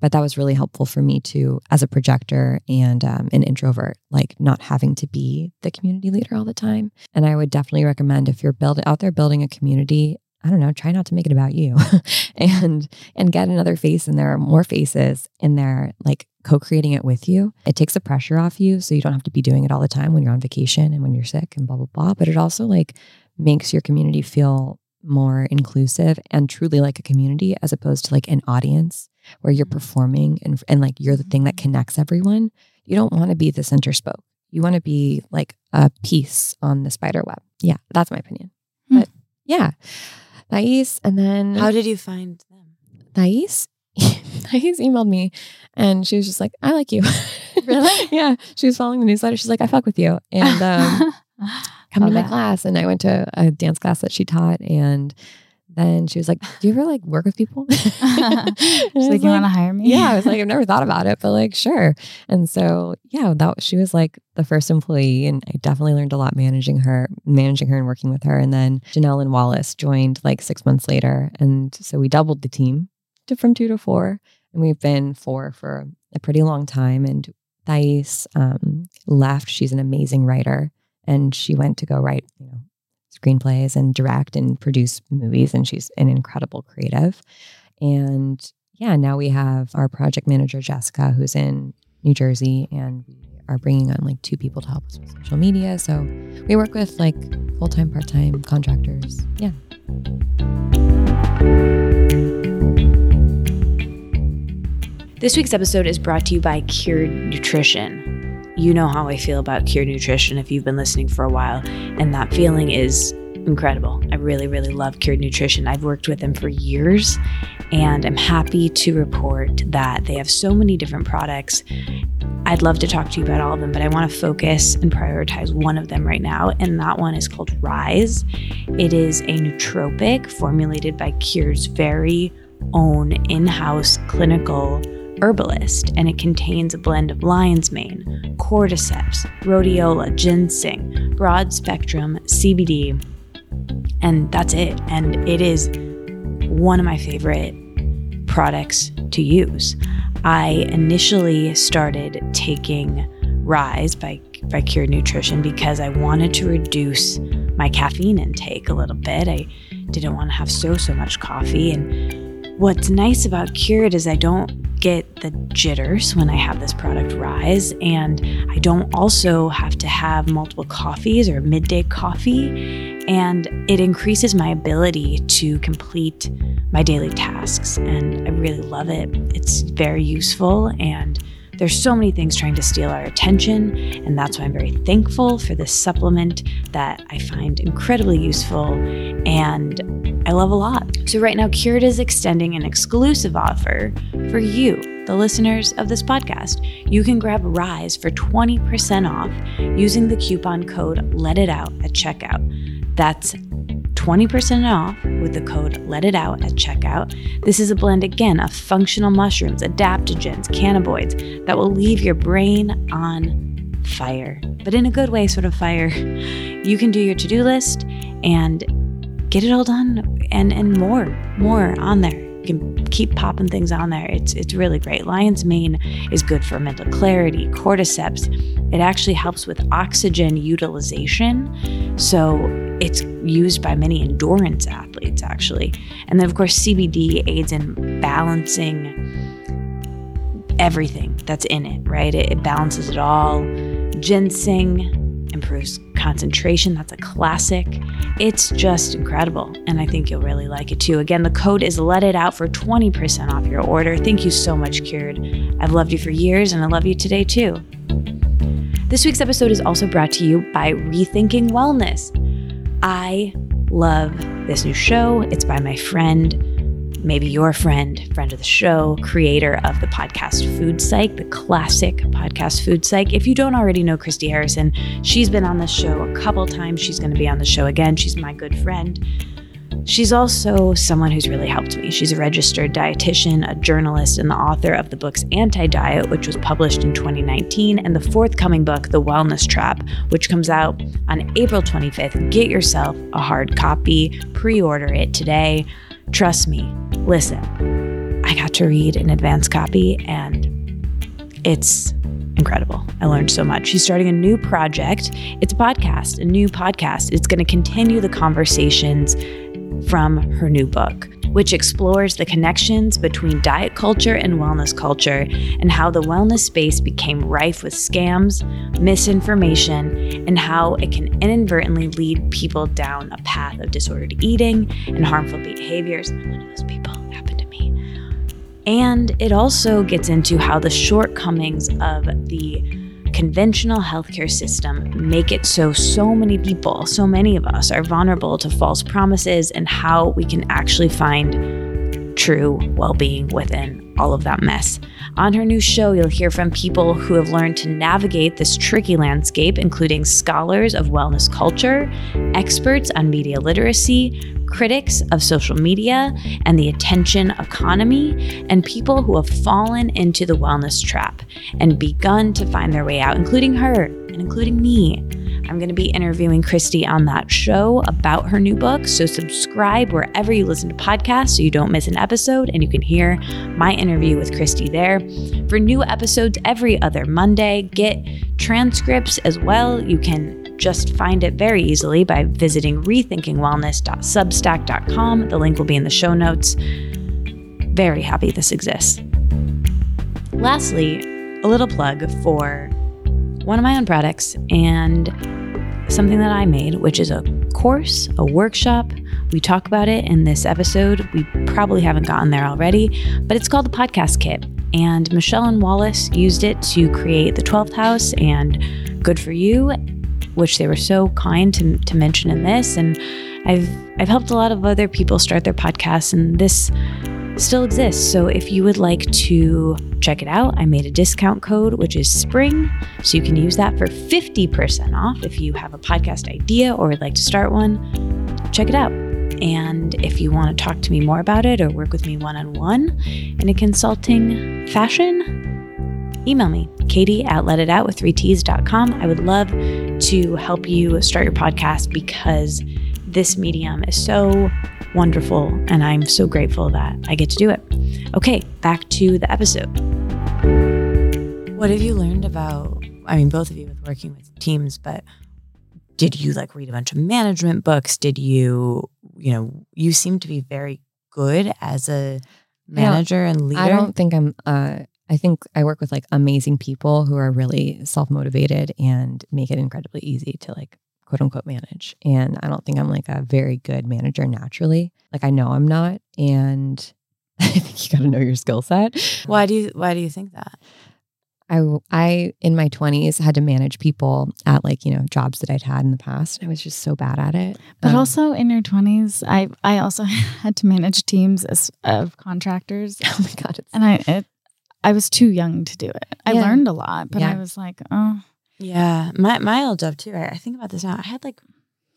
But that was really helpful for me too, as a projector and um, an introvert, like not having to be the community leader all the time. And I would definitely recommend if you're building out there building a community, I don't know, try not to make it about you and and get another face in there, are more faces in there, like co-creating it with you. It takes the pressure off you so you don't have to be doing it all the time when you're on vacation and when you're sick and blah blah blah. But it also like makes your community feel more inclusive and truly like a community as opposed to like an audience where you're performing and and like you're the thing that connects everyone. You don't want to be the center spoke. You want to be like a piece on the spider web. Yeah, that's my opinion. Hmm. But yeah. Thais, and then How did you find them? Thais, Thais emailed me and she was just like, I like you. Really? yeah. She was following the newsletter. She's like, I fuck with you. And um, come Love to my that. class. And I went to a dance class that she taught. And then she was like, Do you ever like work with people? She's like, you want to hire me? yeah, I was like, I've never thought about it, but like, sure. And so, yeah, that she was like the first employee, and I definitely learned a lot managing her, managing her, and working with her. And then Janelle and Wallis joined like six months later, and so we doubled the team to from two to four, and we've been four for a pretty long time. And Thais um, left; she's an amazing writer, and she went to go write, you know, screenplays and direct and produce movies, and she's an incredible creative. And yeah, now we have our project manager, Jessica, who's in New Jersey, and we are bringing on like two people to help us with social media. So we work with like full time, part time contractors. Yeah. This week's episode is brought to you by Cured Nutrition. You know how I feel about Cured Nutrition if you've been listening for a while, and that feeling is incredible. I really, really love Cured Nutrition. I've worked with them for years, and I'm happy to report that they have so many different products. I'd love to talk to you about all of them, but I want to focus and prioritize one of them right now, and that one is called Rise. It is a nootropic formulated by Cure's very own in house clinical herbalist, and it contains a blend of lion's mane, cordyceps, rhodiola, ginseng, broad spectrum CBD, and that's it. And it is one of my favorite products to use. I initially started taking Rise by by Cured Nutrition because I wanted to reduce my caffeine intake a little bit. I didn't want to have so so much coffee and what's nice about Cured is I don't get the jitters when I have this product rise, and I don't also have to have multiple coffees or midday coffee, and it increases my ability to complete my daily tasks. And I really love it. It's very useful and there's so many things trying to steal our attention, and that's why I'm very thankful for this supplement that I find incredibly useful and I love a lot. So, right now, Cured is extending an exclusive offer for you, the listeners of this podcast. You can grab Rise for 20% off using the coupon code Let It Out at checkout. That's 20% off with the code Let It Out at checkout. This is a blend again of functional mushrooms, adaptogens, cannabinoids that will leave your brain on fire, but in a good way, sort of fire. You can do your to do list and get it all done and, and more, more on there. You can keep popping things on there. It's it's really great. Lion's mane is good for mental clarity. Cordyceps, it actually helps with oxygen utilization. So it's used by many endurance athletes actually. And then of course CBD aids in balancing everything that's in it, right? It, it balances it all. Ginseng improves concentration. That's a classic. It's just incredible. And I think you'll really like it too. Again, the code is let it out for 20% off your order. Thank you so much, Cured. I've loved you for years and I love you today too. This week's episode is also brought to you by Rethinking Wellness. I love this new show. It's by my friend, maybe your friend, friend of the show, creator of the podcast Food Psych, the classic podcast Food Psych. If you don't already know Christy Harrison, she's been on this show a couple times. She's going to be on the show again. She's my good friend. She's also someone who's really helped me. She's a registered dietitian, a journalist, and the author of the books Anti Diet, which was published in 2019, and the forthcoming book, The Wellness Trap, which comes out on April 25th. Get yourself a hard copy, pre order it today. Trust me, listen, I got to read an advance copy, and it's incredible. I learned so much. She's starting a new project. It's a podcast, a new podcast. It's going to continue the conversations from her new book, which explores the connections between diet culture and wellness culture and how the wellness space became rife with scams, misinformation, and how it can inadvertently lead people down a path of disordered eating and harmful behaviors. I'm one of those people. Happened to me. And it also gets into how the shortcomings of the conventional healthcare system make it so so many people, so many of us are vulnerable to false promises and how we can actually find true well-being within all of that mess. On her new show, you'll hear from people who have learned to navigate this tricky landscape, including scholars of wellness culture, experts on media literacy, critics of social media and the attention economy, and people who have fallen into the wellness trap and begun to find their way out, including her and including me. I'm going to be interviewing Christy on that show about her new book. So subscribe wherever you listen to podcasts so you don't miss an episode and you can hear my interview with Christy there. For new episodes every other Monday, get transcripts as well. You can just find it very easily by visiting rethinkingwellness.substack.com. The link will be in the show notes. Very happy this exists. Lastly, a little plug for one of my own products and something that I made, which is a course, a workshop. We talk about it in this episode. We probably haven't gotten there already, but it's called the Podcast Kit. And Michelle and Wallis used it to create the 12th house and Good for You which they were so kind to, to mention in this. And I've I've helped a lot of other people start their podcasts, and this still exists. So if you would like to check it out, I made a discount code which is spring, so you can use that for 50% off if you have a podcast idea or would like to start one. Check it out. And if you want to talk to me more about it or work with me one on one in a consulting fashion, email me, katie at letitoutwith3ts.com. I would love to help you start your podcast because this medium is so wonderful and I'm so grateful that I get to do it. Okay, back to the episode. What have you learned about, I mean, both of you with working with teams, but did you like read a bunch of management books? Did you, you know, you seem to be very good as a manager and leader? I don't think I'm uh, I think I work with like amazing people who are really self motivated and make it incredibly easy to like quote unquote manage. And I don't think I'm like a very good manager naturally. Like I know I'm not. And I think you got to know your skill set. Why do you Why do you think that? I, I in my 20s had to manage people at like you know jobs that I'd had in the past. I was just so bad at it. But um, also in your 20s, I I also had to manage teams as, of contractors. Oh my god! and I it, I was too young to do it. I learned a lot, but yeah. I was like, oh. Yeah. My my old job too. I, I think about this now. I had like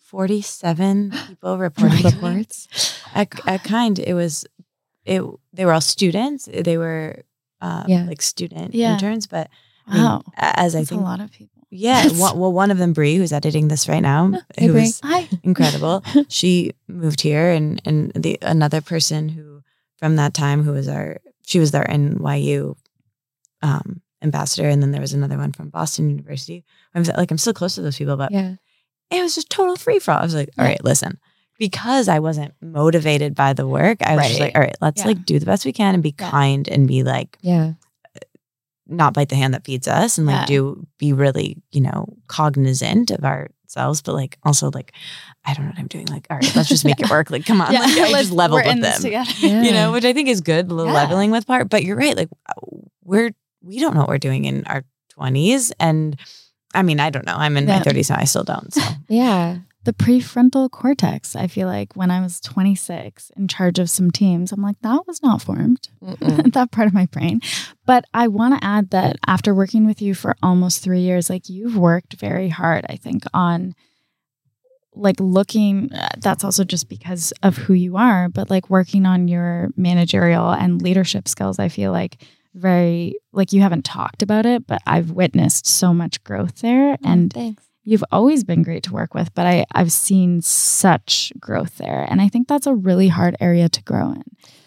47 people reporting reports. At, kind, it was it they were all students. They were um, yeah. like student yeah. interns, but I mean, wow. as That's I think a lot of people. Yeah. one, well, one of them, Bree, who's editing this right now, hey, who is incredible. she moved here, and and the another person who from that time who was our she was their NYU um, ambassador, and then there was another one from Boston University. I'm like, I'm still close to those people, but yeah, it was just total free for all. I was like, all right, listen, because I wasn't motivated by the work, I was right. just like, all right, let's yeah. like do the best we can and be yeah. kind and be like, yeah, uh, not bite the hand that feeds us, and like do be really, you know, cognizant of ourselves, but like also like I don't know what I'm doing. Like, all right, let's just make it work. Like, come on, yeah, like, I just level with them, yeah. you know, which I think is good. The yeah. leveling with part, but you're right. Like, uh, we're we don't know what we're doing in our 20s, and I mean, I don't know. I'm in my 30s now. I still don't. So yeah, the prefrontal cortex. I feel like when I was 26, in charge of some teams, I'm like, that was not formed. that part of my brain. But I want to add that after working with you for almost three years, like you've worked very hard. I think on like looking uh, that's also just because of who you are but like working on your managerial and leadership skills i feel like very like you haven't talked about it but i've witnessed so much growth there oh, and thanks. you've always been great to work with but i i've seen such growth there and i think that's a really hard area to grow in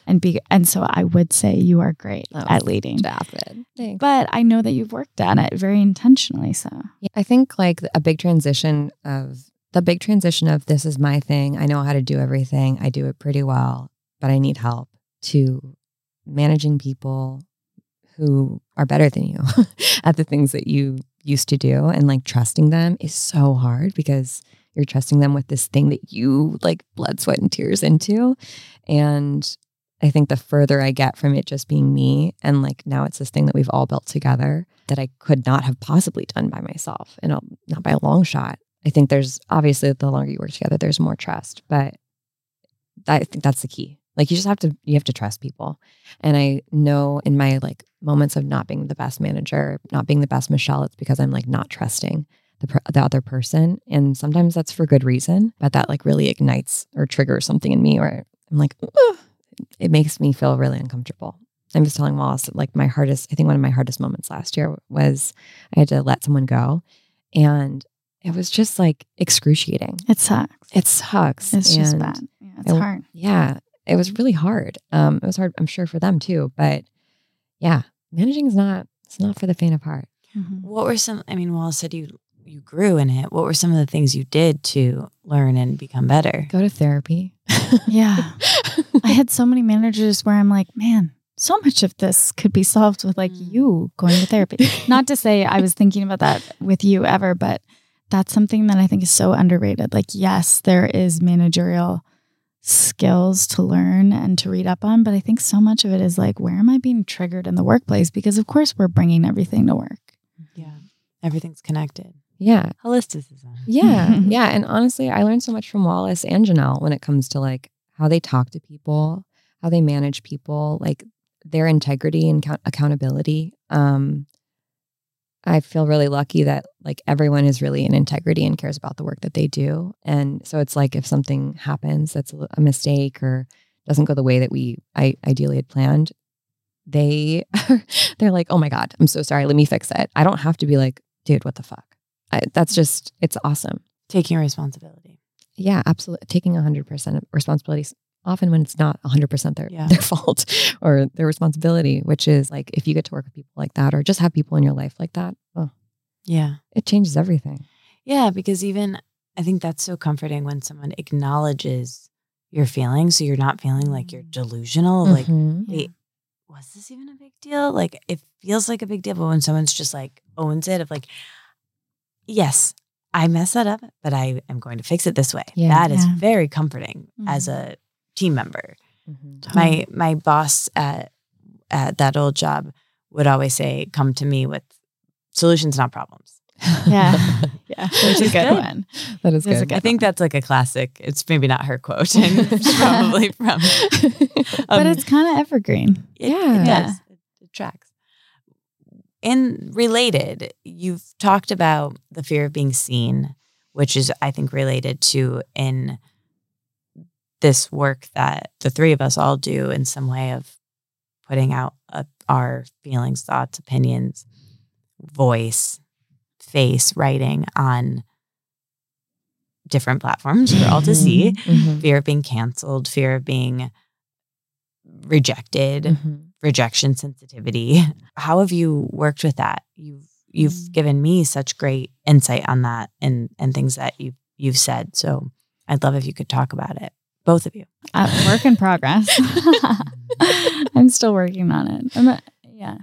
and be and so i would say you are great Oh, at leading Stop it. Thanks. but i know that you've worked at it very intentionally so Yeah, I think like a big transition of the big transition of this is my thing. I know how to do everything. I do it pretty well, but I need help to managing people who are better than you at the things that you used to do and like trusting them is so hard because you're trusting them with this thing that you like blood, sweat, and tears into. And I think the further I get from it just being me, and like now it's this thing that we've all built together that I could not have possibly done by myself, and not by a long shot. I think there's obviously the longer you work together, there's more trust, but I think that's the key. Like you just have to, you have to trust people. And I know in my like moments of not being the best manager, not being the best Michelle, it's because I'm like not trusting the the other person, and sometimes that's for good reason, but that like really ignites or triggers something in me, or I'm like, "Ugh." it makes me feel really uncomfortable. I was telling Wallis, like my hardest, I think one of my hardest moments last year was I had to let someone go. And it was just like excruciating. it sucks It sucks. it's just bad yeah it's I- hard Yeah. It was really hard. Um, it was hard, I'm sure, for them too. But yeah, managing is not, it's not for the faint of heart. Mhm. What were some? I mean, Wallis said you you grew in it. What were some of the things you did to learn and become better? Go to therapy. yeah I had so many managers where I'm like, man, so much of this could be solved with like Mm. you going to therapy. Not to say I was thinking about that with you ever, but that's something that I think is so underrated. Like, yes, there is managerial skills to learn and to read up on, but I think so much of it is like, where am I being triggered in the workplace? Because of course we're bringing everything to work. Yeah, everything's connected. yeah. Holisticism. Yeah. yeah. And honestly, I learned so much from Wallis and Janelle when it comes to like how they talk to people, how they manage people, like their integrity and count- accountability. Um, I feel really lucky that like everyone is really in integrity and cares about the work that they do. And so it's like if something happens that's a mistake or doesn't go the way that we I ideally had planned, they they're like, "Oh my god, I'm so sorry. Let me fix it." I don't have to be like, "Dude, what the fuck?" I, that's just it's awesome. Taking responsibility. Yeah, absolutely. Taking 100% of responsibilities, often when it's not 100% their, Yeah. their fault or their responsibility, which is like if you get to work with people like that or just have people in your life like that, oh, Yeah. it changes everything. Yeah, because even I think that's so comforting when someone acknowledges your feelings. So you're not feeling like you're delusional. Like, Mhm. wait, was this even a big deal? Like, it feels like a big deal, but when someone's just like owns it, of like, yes, I messed that up, but I am going to fix it this way. Yeah. that is Yeah. very comforting as Mhm. a team member. Mhm. My my boss at at that old job would always say, "Come to me with solutions, not problems." Yeah. Yeah. Which is is a good good. one. That is There's a good. I think that's like a classic. It's maybe not her quote, and it's probably from. but um, it's kind of evergreen. It, Yeah. it Yeah. does. It, it tracks. And related, you've talked about the fear of being seen, which is, I think, related to in this work that the three of us all do in some way of putting out uh, our feelings, thoughts, opinions, voice, face, writing on different platforms for all to see. Mhm. Fear of being canceled, fear of being rejected Mhm. rejection sensitivity. How have you worked with that? You've you've Mm. given me such great insight on that and and things that you you've said. So I'd love if you could talk about it, both of you. Uh, work in progress. I'm still working on it. I'm a, yeah.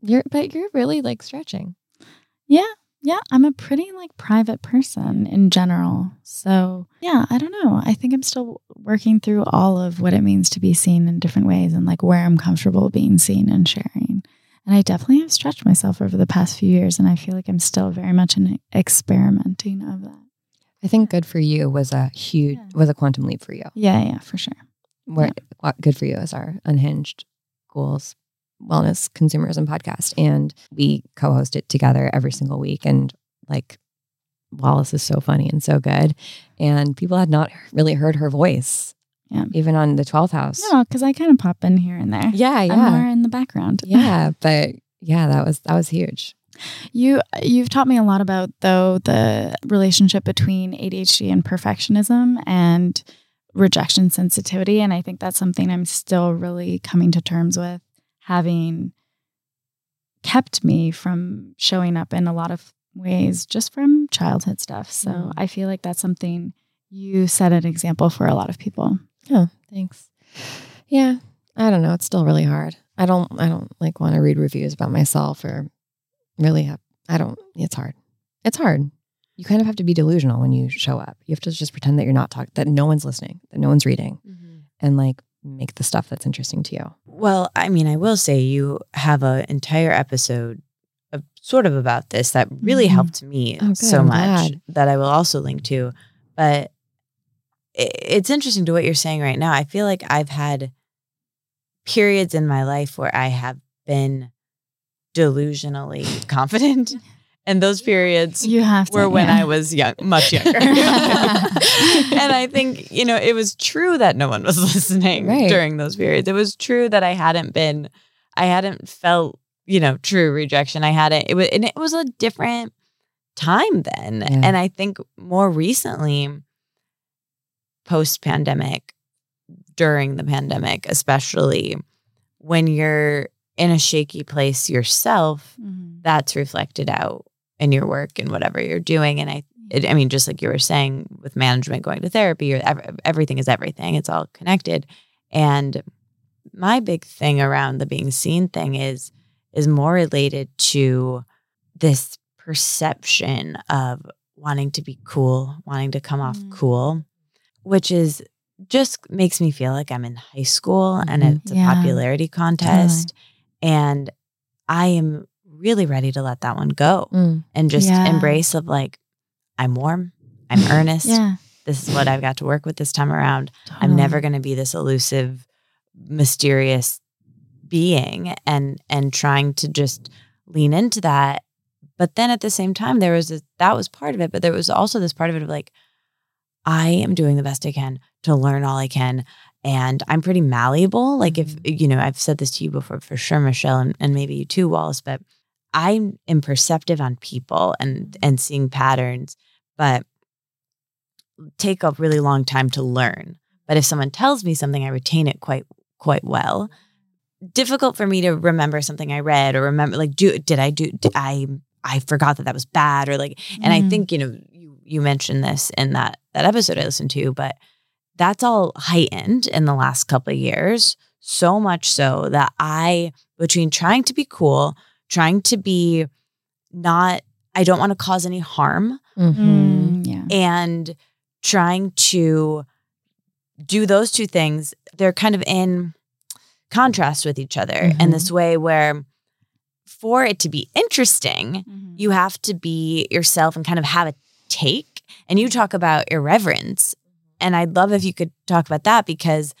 You're, but you're really like stretching. Yeah. Yeah, I'm a pretty like private person in general. So, yeah, I don't know. I think I'm still working through all of what it means to be seen in different ways and like where I'm comfortable being seen and sharing. And I definitely have stretched myself over the past few years and I feel like I'm still very much in experimenting of that. I think good for you was a huge, Yeah. was a quantum leap for you. Yeah, yeah, for sure. Where what good for you is our unhinged goals wellness consumerism podcast and we co-host it together every single week and like Wallis is so funny and so good. And people had not really heard her voice, Yeah. even on the 12th house. No, because I kind of pop in here and there. Yeah, I'm yeah. more in the background. yeah. But yeah, that was that was huge. You you've taught me a lot about though the relationship between ADHD and perfectionism and rejection sensitivity and I think that's something I'm still really coming to terms with having kept me from showing up in a lot of ways just from childhood stuff. So Mm. I feel like that's something you set an example for a lot of people. Oh, thanks. Yeah. I don't know. It's still really hard. I don't I don't like want to read reviews about myself or really have I don't it's hard. It's hard. You kind of have to be delusional when you show up. You have to just pretend that you're not talking that no one's listening, that no one's reading and like make the stuff that's interesting to you. Well, I mean, I will say you have an entire episode of sort of about this that really Mhm. helped me Oh, so I'm much glad. that I will also link to. But it's interesting to what you're saying right now. I feel like I've had periods in my life where I have been delusionally confident. And those periods You have to were when yeah. I was young, much younger. and I think, you know, it was true that no one was listening Right. during those periods. It was true that I hadn't been, I hadn't felt, you know, true rejection. I hadn't, it was, and it was a different time then. Yeah. And I think more recently, post pandemic, during the pandemic, especially when you're in a shaky place yourself, Mhm. that's reflected out in your work and whatever you're doing. And I, it, I mean, just like you were saying with management, going to therapy, or ev- everything is everything. It's all connected. And my big thing around the being seen thing is is more related to this perception of wanting to be cool, wanting to come off Mm. cool, which is just makes me feel like I'm in high school and Mhm. it's a popularity contest. And I am really ready to let that one go mm. and just Yeah. embrace of like, I'm warm, I'm earnest. Yeah. This is what I've got to work with this time around. I'm never going to be this elusive, mysterious being and and trying to just lean into that. But then at the same time, there was a, that was part of it, but there was also this part of it of like, I am doing the best I can to learn all I can. And I'm pretty malleable. Like if you know, I've said this to you before for sure, Michelle, and, and maybe you too, Wallis, but I am perceptive on people and and seeing patterns, but take a really long time to learn. But if someone tells me something, I retain it quite quite well. Difficult for me to remember something I read or remember like do did I do did I I forgot that that was bad or like and I Mhm. think you know you you mentioned this in that that episode I listened to, but that's all heightened in the last couple of years. So much so that I between trying to be cool, trying to be not I don't want to cause any harm Mm-hmm. Mm, yeah. and trying to do those two things, they're kind of in contrast with each other in Mhm. this way where for it to be interesting, Mhm. you have to be yourself and kind of have a take. And you talk about irreverence. And I'd love if you could talk about that because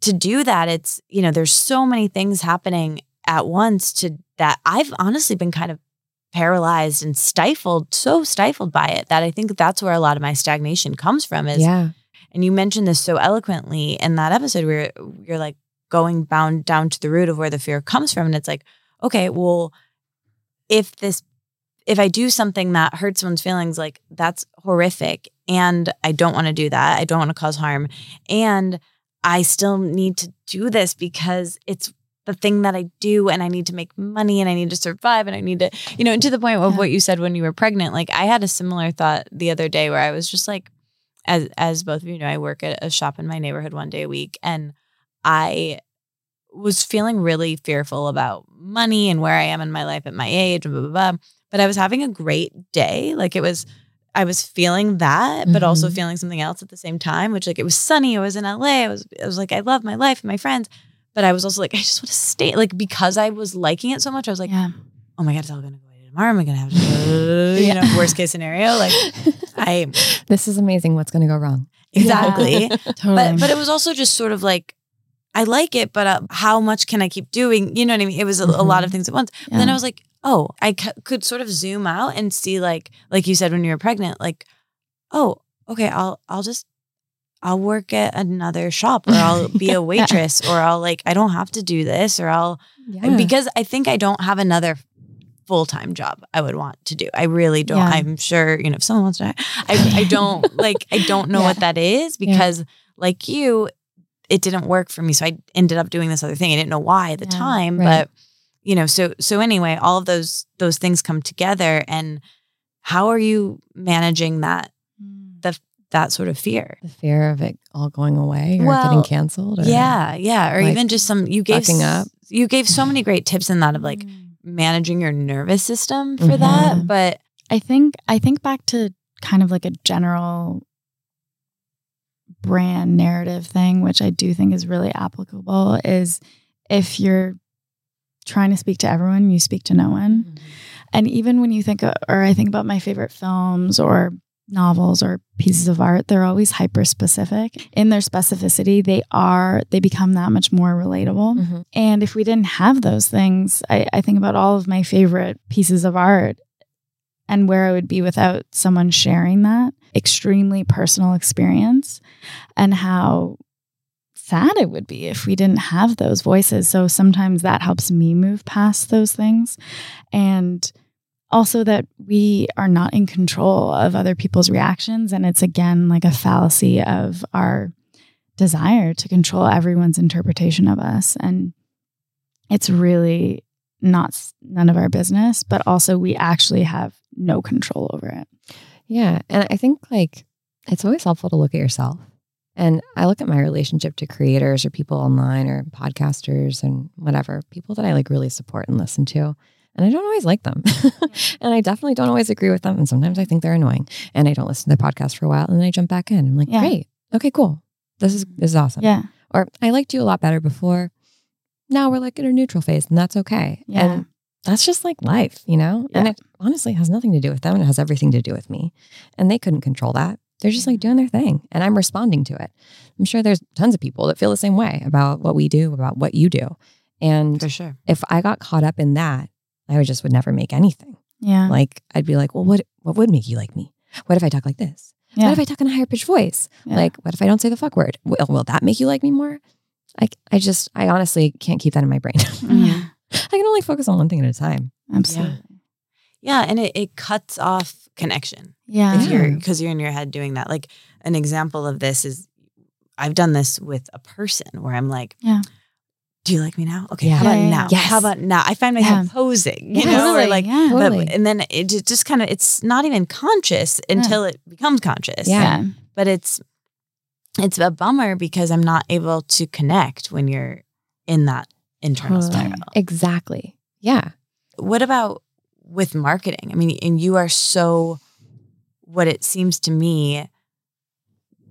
to do that, it's, you know, there's so many things happening at once to that I've honestly been kind of paralyzed and stifled, so stifled by it that I think that's where a lot of my stagnation comes from is Yeah. and you mentioned this so eloquently in that episode where you're like going bound down to the root of where the fear comes from. And it's like, okay, well, if this, if I do something that hurts someone's feelings, like that's horrific. And I don't want to do that. I don't want to cause harm. And I still need to do this because it's the thing that I do and I need to make money and I need to survive and I need to, you know, and to the point of Yeah. what you said when you were pregnant. Like I had a similar thought the other day where I was just like, as as both of you know, I work at a shop in my neighborhood one day a week, and I was feeling really fearful about money and where I am in my life at my age blah blah blah. But I was having a great day. Like it was, I was feeling that, but also Mhm. feeling something else at the same time. Which like it was sunny. I was in LA. I was I was like I love my life and my friends. But I was also like I just want to stay. Like because I was liking it so much, I was like, yeah. oh my god, it's all gonna go away tomorrow. Am I gonna have to, you know, worst case scenario? Like I this is amazing. What's going to go wrong? exactly. Totally. But but it was also just sort of like I like it, but uh, how much can I keep doing? You know what I mean? It was a, a lot of things at once. But then I was like, oh, I c- could sort of zoom out and see like like you said when you were pregnant, like, oh, okay, I'll I'll just I'll work at another shop or I'll be a waitress or I'll like I don't have to do this or I'll Yeah. because I think I don't have another full time job I would want to do. I really don't. Yeah. I'm sure you know if someone wants to. I I don't like I don't know Yeah. what that is because like you, it didn't work for me. So I ended up doing this other thing. I didn't know why at the time, Right. but you know. So so anyway, all of those those things come together, and how are you managing that the that sort of fear? the fear of it all going away or Well, getting canceled. Or, Yeah, yeah, or like, even just some you gave up. You gave so many great tips in that of like Mm. managing your nervous system for Mhm. that. But I think I think back to kind of like a general brand narrative thing, which I do think is really applicable, is if you're trying to speak to everyone, you speak to no one. And even when you think, of, or I think about my favorite films or novels or pieces of art, they're always hyper specific. In their specificity, they are, they become that much more relatable. Mhm. And if we didn't have those things, I, I think about all of my favorite pieces of art and where I would be without someone sharing that extremely personal experience and how sad it would be if we didn't have those voices. So sometimes that helps me move past those things. And also that we are not in control of other people's reactions. And it's again like a fallacy of our desire to control everyone's interpretation of us. And it's really not none of our business, but also we actually have no control over it. Yeah. And I think like it's always helpful to look at yourself. And I look at my relationship to creators or people online or podcasters and whatever, people that I like really support and listen to. And I don't always like them. and I definitely don't always agree with them. And sometimes I think they're annoying. And I don't listen to their podcast for a while. And then I jump back in. I'm like, Yeah. great. Okay, cool. This is this is awesome. Yeah. Or I liked you a lot better before. Now we're like in a neutral phase, and that's okay. Yeah. And that's just like life, you know? And it honestly has nothing to do with them and it has everything to do with me. And they couldn't control that. They're just like doing their thing and I'm responding to it. I'm sure there's tons of people that feel the same way about what we do, about what you do. And for sure, if I got caught up in that, I would just would never make anything. Yeah. Like I'd be like, well, what what would make you like me? What if I talk like this? yeah. What if I talk in a higher pitched voice? Yeah. Like, what if I don't say the fuck word? Will, will that make you like me more? I, I just, I honestly can't keep that in my brain. Mm-hmm. yeah. I can only focus on one thing at a time. Absolutely. yeah, and it, it cuts off connection Yeah. if you're because you're in your head doing that. Like an example of this is, I've done this with a person where I'm like, Yeah. Do you like me now? Okay, Yeah. how about Yeah, yeah, now? yeah. How about now? I find myself posing, you know, or like. But- Totally. and then it just kind of it's not even conscious until it becomes conscious. Yeah. But it's it's a bummer because I'm not able to connect when you're in that internal Totally. spiral. Exactly. Yeah. What about with marketing? I mean, and you are so what it seems to me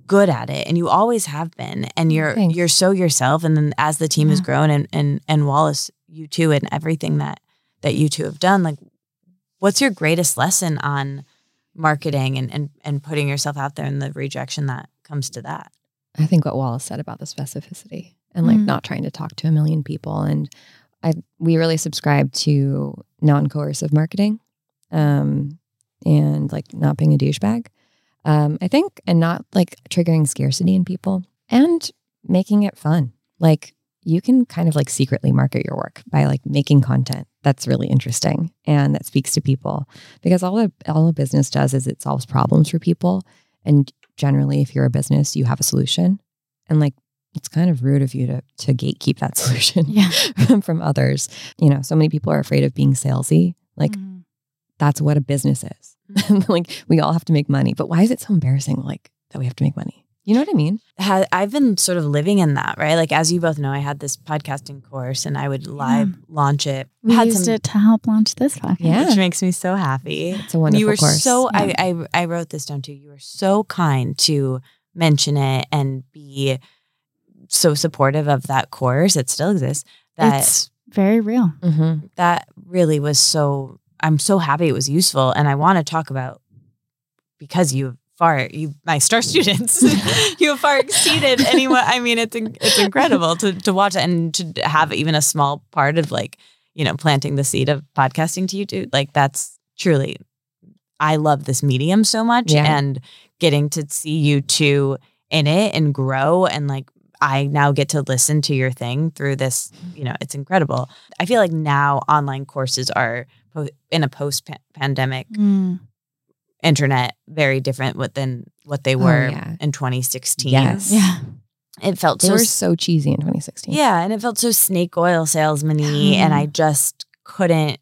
good at it and you always have been and you're Thanks. you're so yourself and then as the team has grown and and and Wallis you too and everything that that you two have done like what's your greatest lesson on marketing and and and putting yourself out there and the rejection that comes to that I think what Wallis said about the specificity and like Mm. not trying to talk to a million people. And I, we really subscribe to non coercive marketing um, and like not being a douchebag. Um, I think, and not like triggering scarcity in people and making it fun. Like you can kind of like secretly market your work by like making content that's really interesting and that speaks to people because all a, all a business does is it solves problems for people. And generally, if you're a business, you have a solution. And like, it's kind of rude of you to, to gatekeep that solution Yeah. from others. You know, so many people are afraid of being salesy. Like, Mhm. that's what a business is. like, we all have to make money. But why is it so embarrassing, like, that we have to make money? You know what I mean? I've been sort of living in that, right? Like as you both know, I had this podcasting course and I would live launch it. we had used some, it to help launch this podcast. Yeah. which makes me so happy. It's a wonderful you were course. so Yeah. I, I I wrote this down too. You were so kind to mention it and be so supportive of that course. It still exists. That It's very real. Mhm. that really was so I'm so happy it was useful. And I want to talk about because you far you my star students you have far exceeded anyone. I mean, it's in- it's incredible to to watch and to have even a small part of like you know, planting the seed of podcasting to you too. Like that's truly, I love this medium so much Yeah. and getting to see you two in it and grow and like I now get to listen to your thing through this, you know, it's incredible. I feel like now online courses are po- in a post pandemic Mm. internet very different than what they Oh, were yeah. in 2016. Yes. Yeah. It felt They so were so cheesy in 2016. yeah, and it felt so snake oil salesman-y and I just couldn't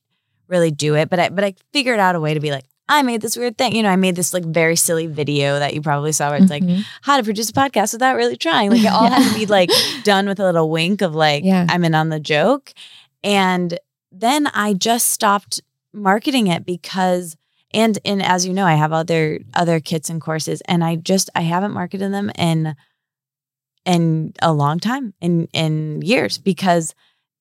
really do it. But I but I figured out a way to be like, I made this weird thing. You know, I made this like very silly video that you probably saw where it's like Mhm. how to produce a podcast without really trying. Like it all had to be like done with a little wink of like Yeah. I'm in on the joke. And then I just stopped marketing it because and and as you know, I have other other kits and courses and I just I haven't marketed them in in a long time in in years because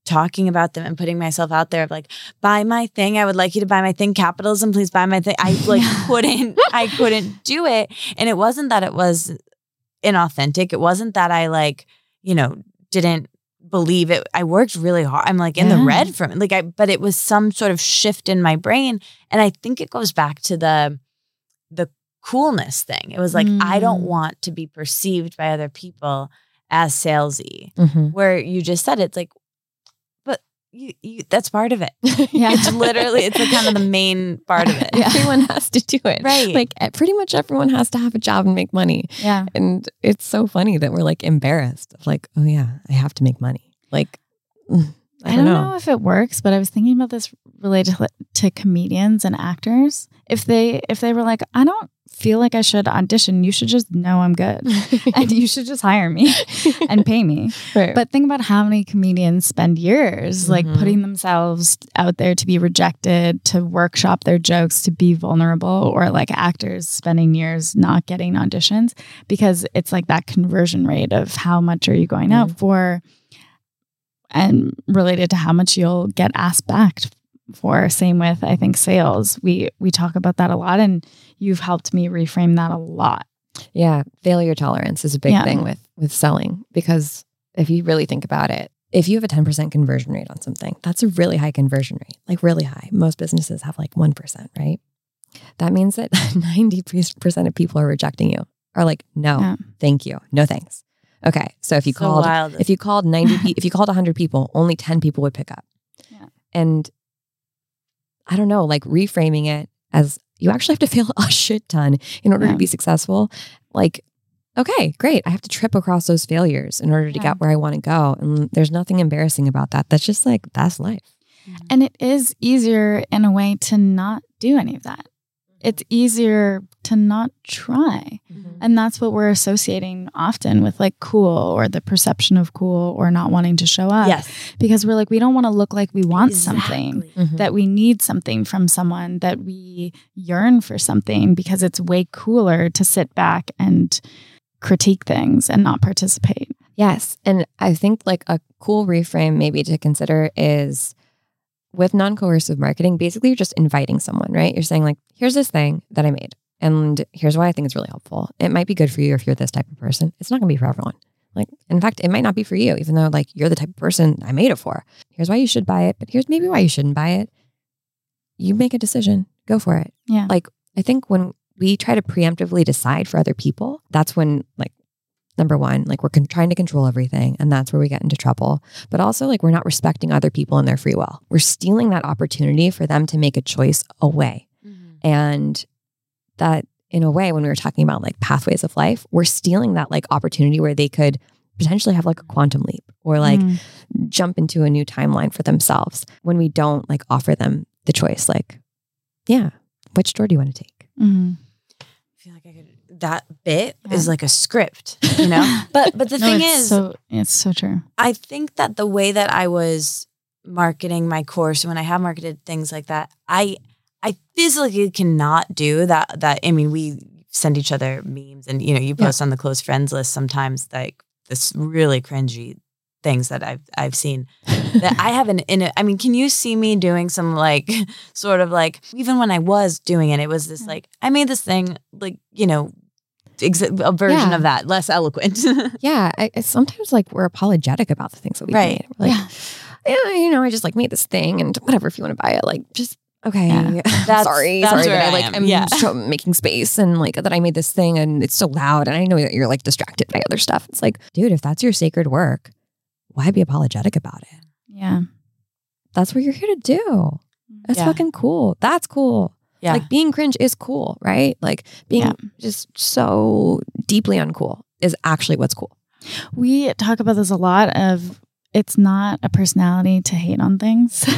talking about them and putting myself out there of like buy my thing. I would like you to buy my thing. Capitalism please buy my thing. I like couldn't i couldn't do it. And it wasn't that it was inauthentic. It wasn't that i like you know didn't believe it. I worked really hard. I'm like in the red from it. Like i but it was some sort of shift in my brain. And i think it goes back to the the coolness thing. It was like i don't Mm. want to be perceived by other people as salesy. Mhm. where you just said it's like you, you that's part of it Yeah. it's literally it's like kind of the main part of it Yeah. Everyone has to do it. Right. Like pretty much everyone has to have a job and make money. Yeah. And it's so funny that we're like embarrassed of like, oh yeah, I have to make money. Like, I, I don't know. if it works, but I was thinking about this related to, comedians and actors. If they if they were like, I don't feel like I should audition, you should just know I'm good. and you should just hire me and pay me. Right. But think about how many comedians spend years like Mhm. putting themselves out there to be rejected, to workshop their jokes, to be vulnerable, or like actors spending years not getting auditions because it's like that conversion rate of how much are you going out for and related to how much you'll get asked back for. Same with I think sales. We we talk about that a lot and you've helped me reframe that a lot. Yeah, failure tolerance is a big Yeah. thing with with selling because if you really think about it, if you have a 10% conversion rate on something, that's a really high conversion rate. Like really high. Most businesses have like 1%, right? That means that 90% of people are rejecting you. Are like, "No, Yeah. thank you. No thanks." Okay. So if you So called wild. if you called 90 pe- if you called 100 people, only 10 people would pick up. Yeah. And I don't know, like reframing it as you actually have to fail a shit ton in order Yeah. to be successful. Like, okay, great. I have to trip across those failures in order to Yeah. get where I want to go. And there's nothing embarrassing about that. That's just like, that's life. Mm-hmm. And it is easier in a way to not do any of that. It's easier to not try. Mm-hmm. And that's what we're associating often with like cool or the perception of cool or not wanting to show up. yes Because we're like, we don't want to look like we want something, Exactly. Mm-hmm. that we need something from someone, that we yearn for something because it's way cooler to sit back and critique things and not participate. Yes. And I think like a cool reframe maybe to consider is with non coercive marketing, basically you're just inviting someone, right? You're saying, like, here's this thing that I made, and here's why I think it's really helpful. It might be good for you if you're this type of person. It's not going to be for everyone. Like, in fact, it might not be for you, even though like you're the type of person I made it for. Here's why you should buy it, but here's maybe why you shouldn't buy it. You make a decision, go for it. Yeah. Like, I think when we try to preemptively decide for other people, that's when like number one, like we're con- trying to control everything. And that's where we get into trouble. But also, like, we're not respecting other people and their free will. We're stealing that opportunity for them to make a choice away. And that, in a way, when we were talking about like pathways of life, we're stealing that like opportunity where they could potentially have like a quantum leap or like Mm. jump into a new timeline for themselves when we don't like offer them the choice. Like, yeah, which door do you want to take? Mhm. I feel like I could that bit Yeah. is like a script, you know? but but the No, thing it's is so it's so true. I think that the way that I was marketing my course when I have marketed things like that, I I physically cannot do that that I mean we send each other memes and you know you Yeah. post on the close friends list sometimes like this really cringy things that I've I've seen that I haven't in it. I mean, can you see me doing some like sort of like even when I was doing it, it was this like I made this thing like you know ex- a version Yeah. of that, less eloquent. Yeah, I, I- sometimes like we're apologetic about the things that we Right. made. Like, Yeah. yeah, you know, I just like made this thing and whatever if you want to buy it, like just okay. Yeah. That's- sorry, that's sorry where that I I like am. I'm Yeah. making space and like that I made this thing and it's so loud and I know that you're like distracted by other stuff. It's like, dude, if that's your sacred work, why be apologetic about it? Yeah. That's what you're here to do. That's Yeah. fucking cool. That's cool. Yeah. Like being cringe is cool, right? Like being Yeah. just so deeply uncool is actually what's cool. We talk about this a lot of it's not a personality to hate on things.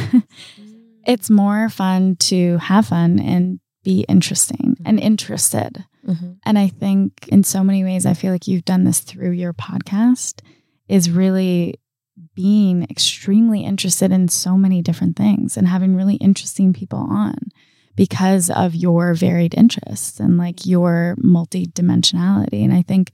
it's more fun to have fun and be interesting mm-hmm. and interested. Mm-hmm. And I think in so many ways, I feel like you've done this through your podcast, is really being extremely interested in so many different things and having really interesting people on because of your varied interests and like your multidimensionality. And I think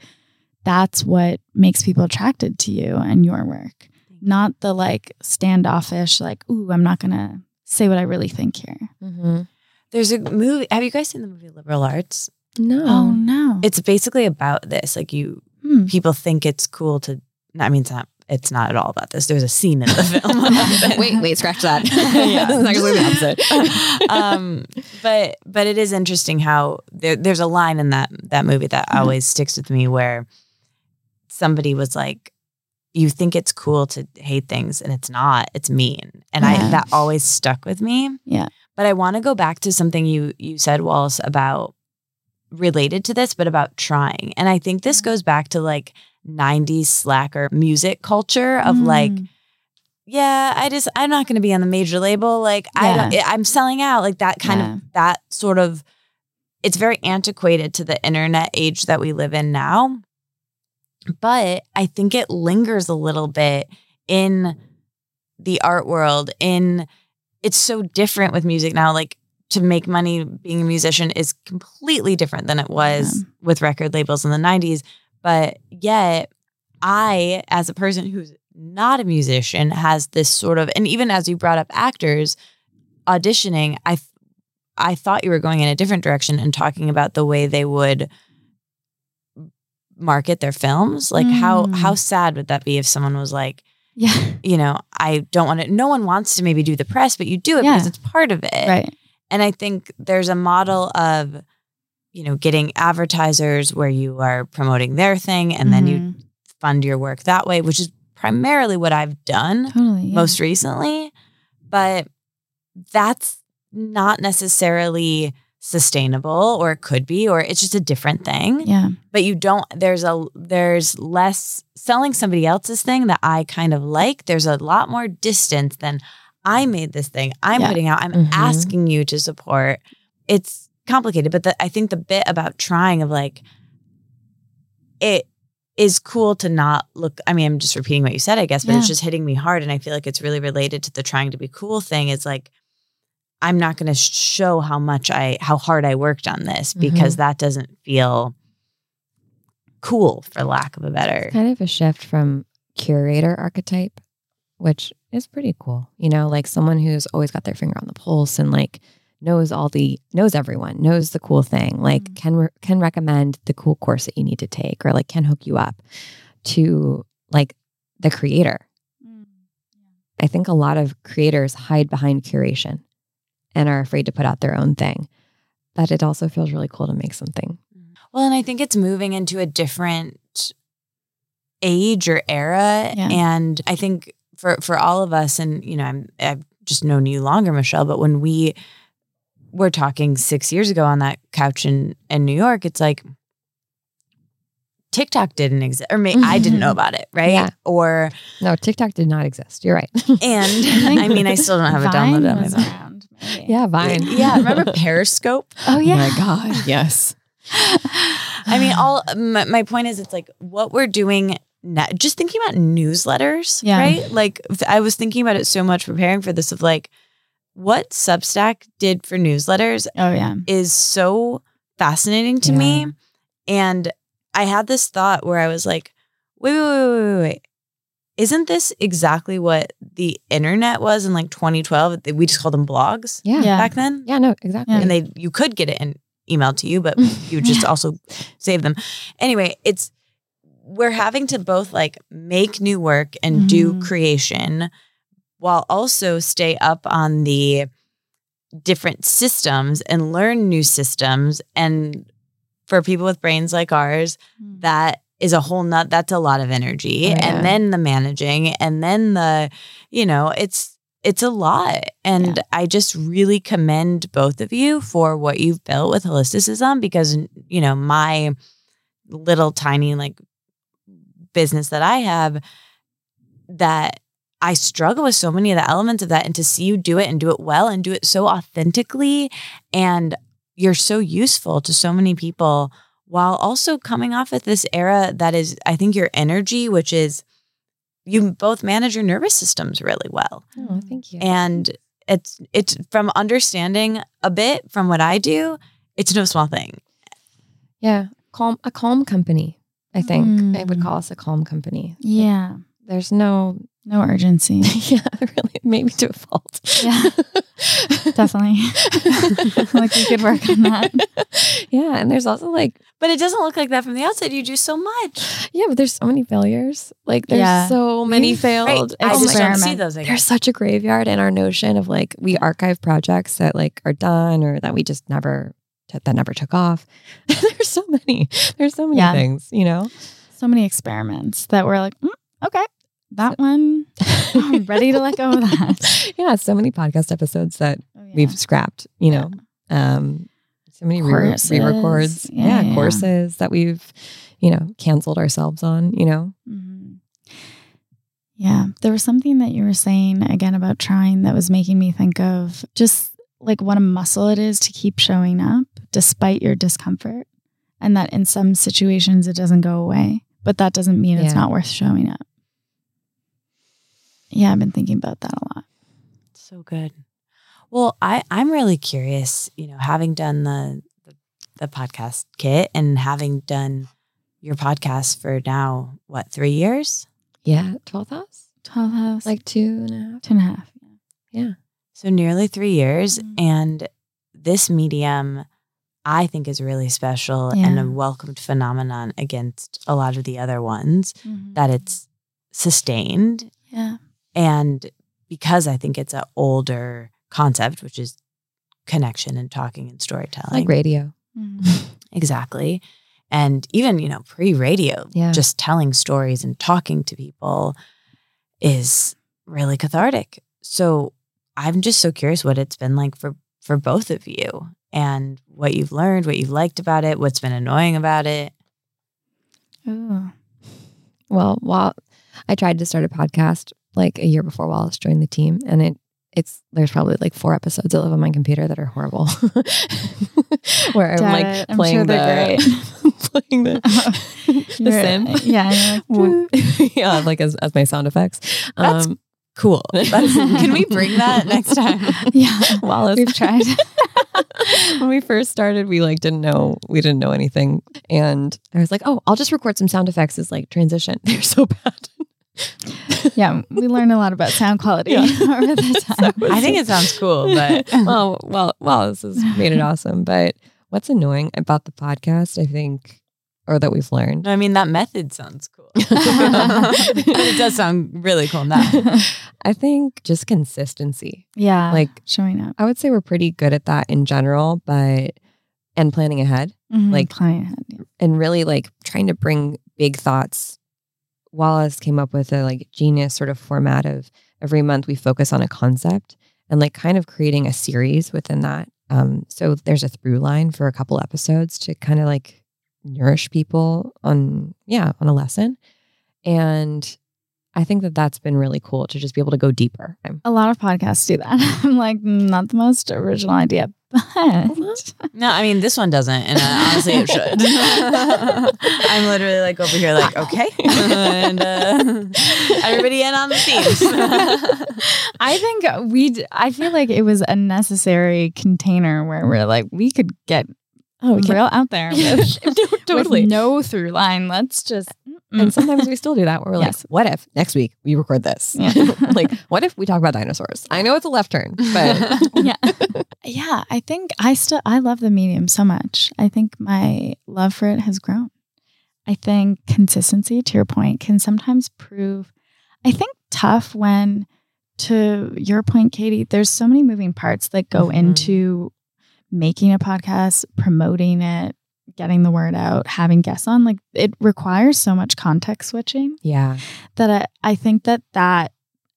that's what makes people attracted to you and your work, not the like standoffish, like, ooh, I'm not going to say what I really think here. Mm-hmm. There's a movie. Have you guys seen the movie Liberal Arts? No. Oh, no. It's basically about this. Like you, Hmm. people think it's cool to. I mean, it's not. It's not at all about this. There's a scene in the film. wait, wait, scratch that. Yeah. It's actually the opposite. um, but but it is interesting how there, there's a line in that that movie that Mhm. always sticks with me where somebody was like, "You think it's cool to hate things, and it's not. It's mean." And I that always stuck with me. Yeah. But I want to go back to something you you said, Wallis, about related to this, but about trying. And I think this goes back to like 90s slacker music culture of like Mm. yeah, I just I'm not going to be on the major label. Like I don't, I'm selling out. Like that kind Yeah. of that sort of. It's very antiquated to the internet age that we live in now, but I think it lingers a little bit in the art world. In it's so different with music now. Like to make money being a musician is completely different than it was Yeah. with record labels in the 90s. But yet, I, as a person who's not a musician, has this sort of, and even as you brought up actors auditioning, I, I thought you were going in a different direction and talking about the way they would market their films. Like how Mm. how sad would that be if someone was like, Yeah. you know, I don't want to. No one wants to maybe do the press, but you do it Yeah. because it's part of it. Right. And I think there's a model of, you know, getting advertisers where you are promoting their thing and then you Mhm. fund your work that way, which is primarily what I've done totally yeah. most recently. But that's not necessarily sustainable or it could be or it's just a different thing yeah. but you don't there's a there's less selling somebody else's thing that I kind of like there's a lot more distance than I made this thing I'm Yeah. putting out I'm Mhm. asking you to support it's complicated but the, I think the bit about trying of like it is cool to not look I mean I'm just repeating what you said I guess but it's just hitting me hard and I feel like it's really related to the trying to be cool thing is like I'm not going to show how much I how hard I worked on this because mm-hmm. that doesn't feel cool for lack of a better. kind of a shift from curator archetype, which is pretty cool. You know, like someone who's always got their finger on the pulse and like knows all the knows everyone, knows the cool thing, like Mm. can re- can recommend the cool course that you need to take or like can hook you up to like the creator. I think a lot of creators hide behind curation and are afraid to put out their own thing. But it also feels really cool to make something. Well, and I think it's moving into a different age or era Yeah. and I think for for all of us and you know I'm I've just known you longer Michelle, but when we were talking 6 years ago on that couch in in New York, it's like TikTok didn't exist, or may, I didn't know mm-hmm. about it, right? Yeah. Or No, TikTok did not exist. You're right. and I mean, I still don't have it Vine downloaded on my phone. around, yeah, Vine. Yeah, remember Periscope? Oh yeah. Oh my god, yes. I mean, all my, my point is, it's like what we're doing. Now, just thinking about newsletters, Yeah. right? Like I was thinking about it so much preparing for this. Of like, what Substack did for newsletters Oh yeah. is so fascinating to me. And I had this thought where I was like, wait, wait, wait, wait, wait, wait. Isn't this exactly what the internet was in like 2012? We just called them blogs Yeah. Yeah. back then. Yeah, no, exactly. And they you could get it in emailed to you, but you just also save them. Anyway, it's we're having to both like make new work and do Mhm. creation, while also stay up on the different systems and learn new systems. And for people with brains like ours, hmm. that is a whole nut that's a lot of energy Oh, yeah. and then the managing and then the you know it's it's a lot and i just really commend both of you for what you've built with holisticism because you know my little tiny like business that i have that i struggle with so many of the elements of that and to see you do it and do it well and do it so authentically and you're so useful to so many people while also coming off at this era that is, I think, your energy, which is you both manage your nervous systems really well. Oh, thank you. And it's it's from understanding a bit from what I do, it's no small thing. yeah, calm a calm company. I think I would Mm. call us a calm company. Yeah. There's no No urgency. yeah, really maybe to a fault. Yeah. Definitely. like we could work on that. yeah, and there's also like But it doesn't look like that from the outside. You do so much. yeah, but there's so many failures. Like there's Yeah. so many We've- failed. I Oh just my don't see those. I There's such a graveyard in our notion of like we archive projects that like are done or that we just never that never took off. there's so many. There's so many Yeah. things, you know. So many experiments that we're like, "Mm, okay, that one, I'm ready to let go of that. yeah, so many podcast episodes that Oh, yeah. we've scrapped, you know. Um so many Courses. re-records. Yeah, Yeah, courses that we've, you know, canceled ourselves on, you know. Mhm. Yeah, there was something that you were saying again about trying that was making me think of just like what a muscle it is to keep showing up despite your discomfort. And that in some situations it doesn't go away, but that doesn't mean it's not worth showing up. Yeah, I've been thinking about that a lot. So good. Well, I I'm really curious. You know, having done the the, the podcast kit and having done your podcast for now what three years. Yeah, 12th house? 12 house, like Like two and a half. two and a half. So nearly three years. Mhm. And this medium, I think, is really special and a welcomed phenomenon against a lot of the other ones that it's sustained. yeah. And because I think it's an older concept, which is connection and talking and storytelling. Like radio. Mhm. Exactly. And even, you know, pre radio, Yeah. just telling stories and talking to people is really cathartic. So I'm just so curious what it's been like for for both of you and what you've learned, what you've liked about it, what's been annoying about it. Ooh. Well, while I tried to start a podcast like a year before Wallis joined the team, and it it's there's probably like four episodes that live on my computer that are horrible. Where I'm like. I'm playing sure the playing the the synth. Yeah. like, yeah, like as, as my sound effects. That's um, Cool. That's, can we bring that next time? yeah. Wallis. We've tried. when we first started, we like didn't know we didn't know anything, and I was like, "Oh, I'll just record some sound effects as like transition." They're so bad. yeah. We learned a lot about sound quality Yeah. over the time. I think it sounds cool, but oh well, well, this has made it awesome. But what's annoying about the podcast, I think, or that we've learned, I mean that method sounds cool. but it does sound really cool now. I think, just consistency. yeah. Like showing up. I would say we're pretty good at that in general, but and planning ahead. Mhm. Like- planning ahead. Yeah. and really like trying to bring big thoughts. Wallis came up with a like genius sort of format of every month we focus on a concept and like kind of creating a series within that. Um, so there's a through line for a couple episodes to kind of like nourish people on yeah on a lesson, and I think that that's been really cool to just be able to go deeper. A lot of podcasts do that. I'm like, not the most original idea, but No, I mean this one doesn't, and uh, honestly, it should. I'm literally like over here, like okay, and uh, everybody in on the themes. I think we. I feel like it was a necessary container where we're like, we could get Oh, we real out there with, totally. with no through line. Let's just. And mm. sometimes we still do that where we're Yes. like, what if next week we record this? Yeah. like, what if we talk about dinosaurs? I know it's a left turn, but yeah yeah i think i still i love the medium so much i think my love for it has grown i think consistency to your point can sometimes prove i think tough when to your point, Katie, there's so many moving parts that go Mhm. into making a podcast, promoting it, getting the word out, having guests on. Like it requires so much context switching Yeah. that I, I think that that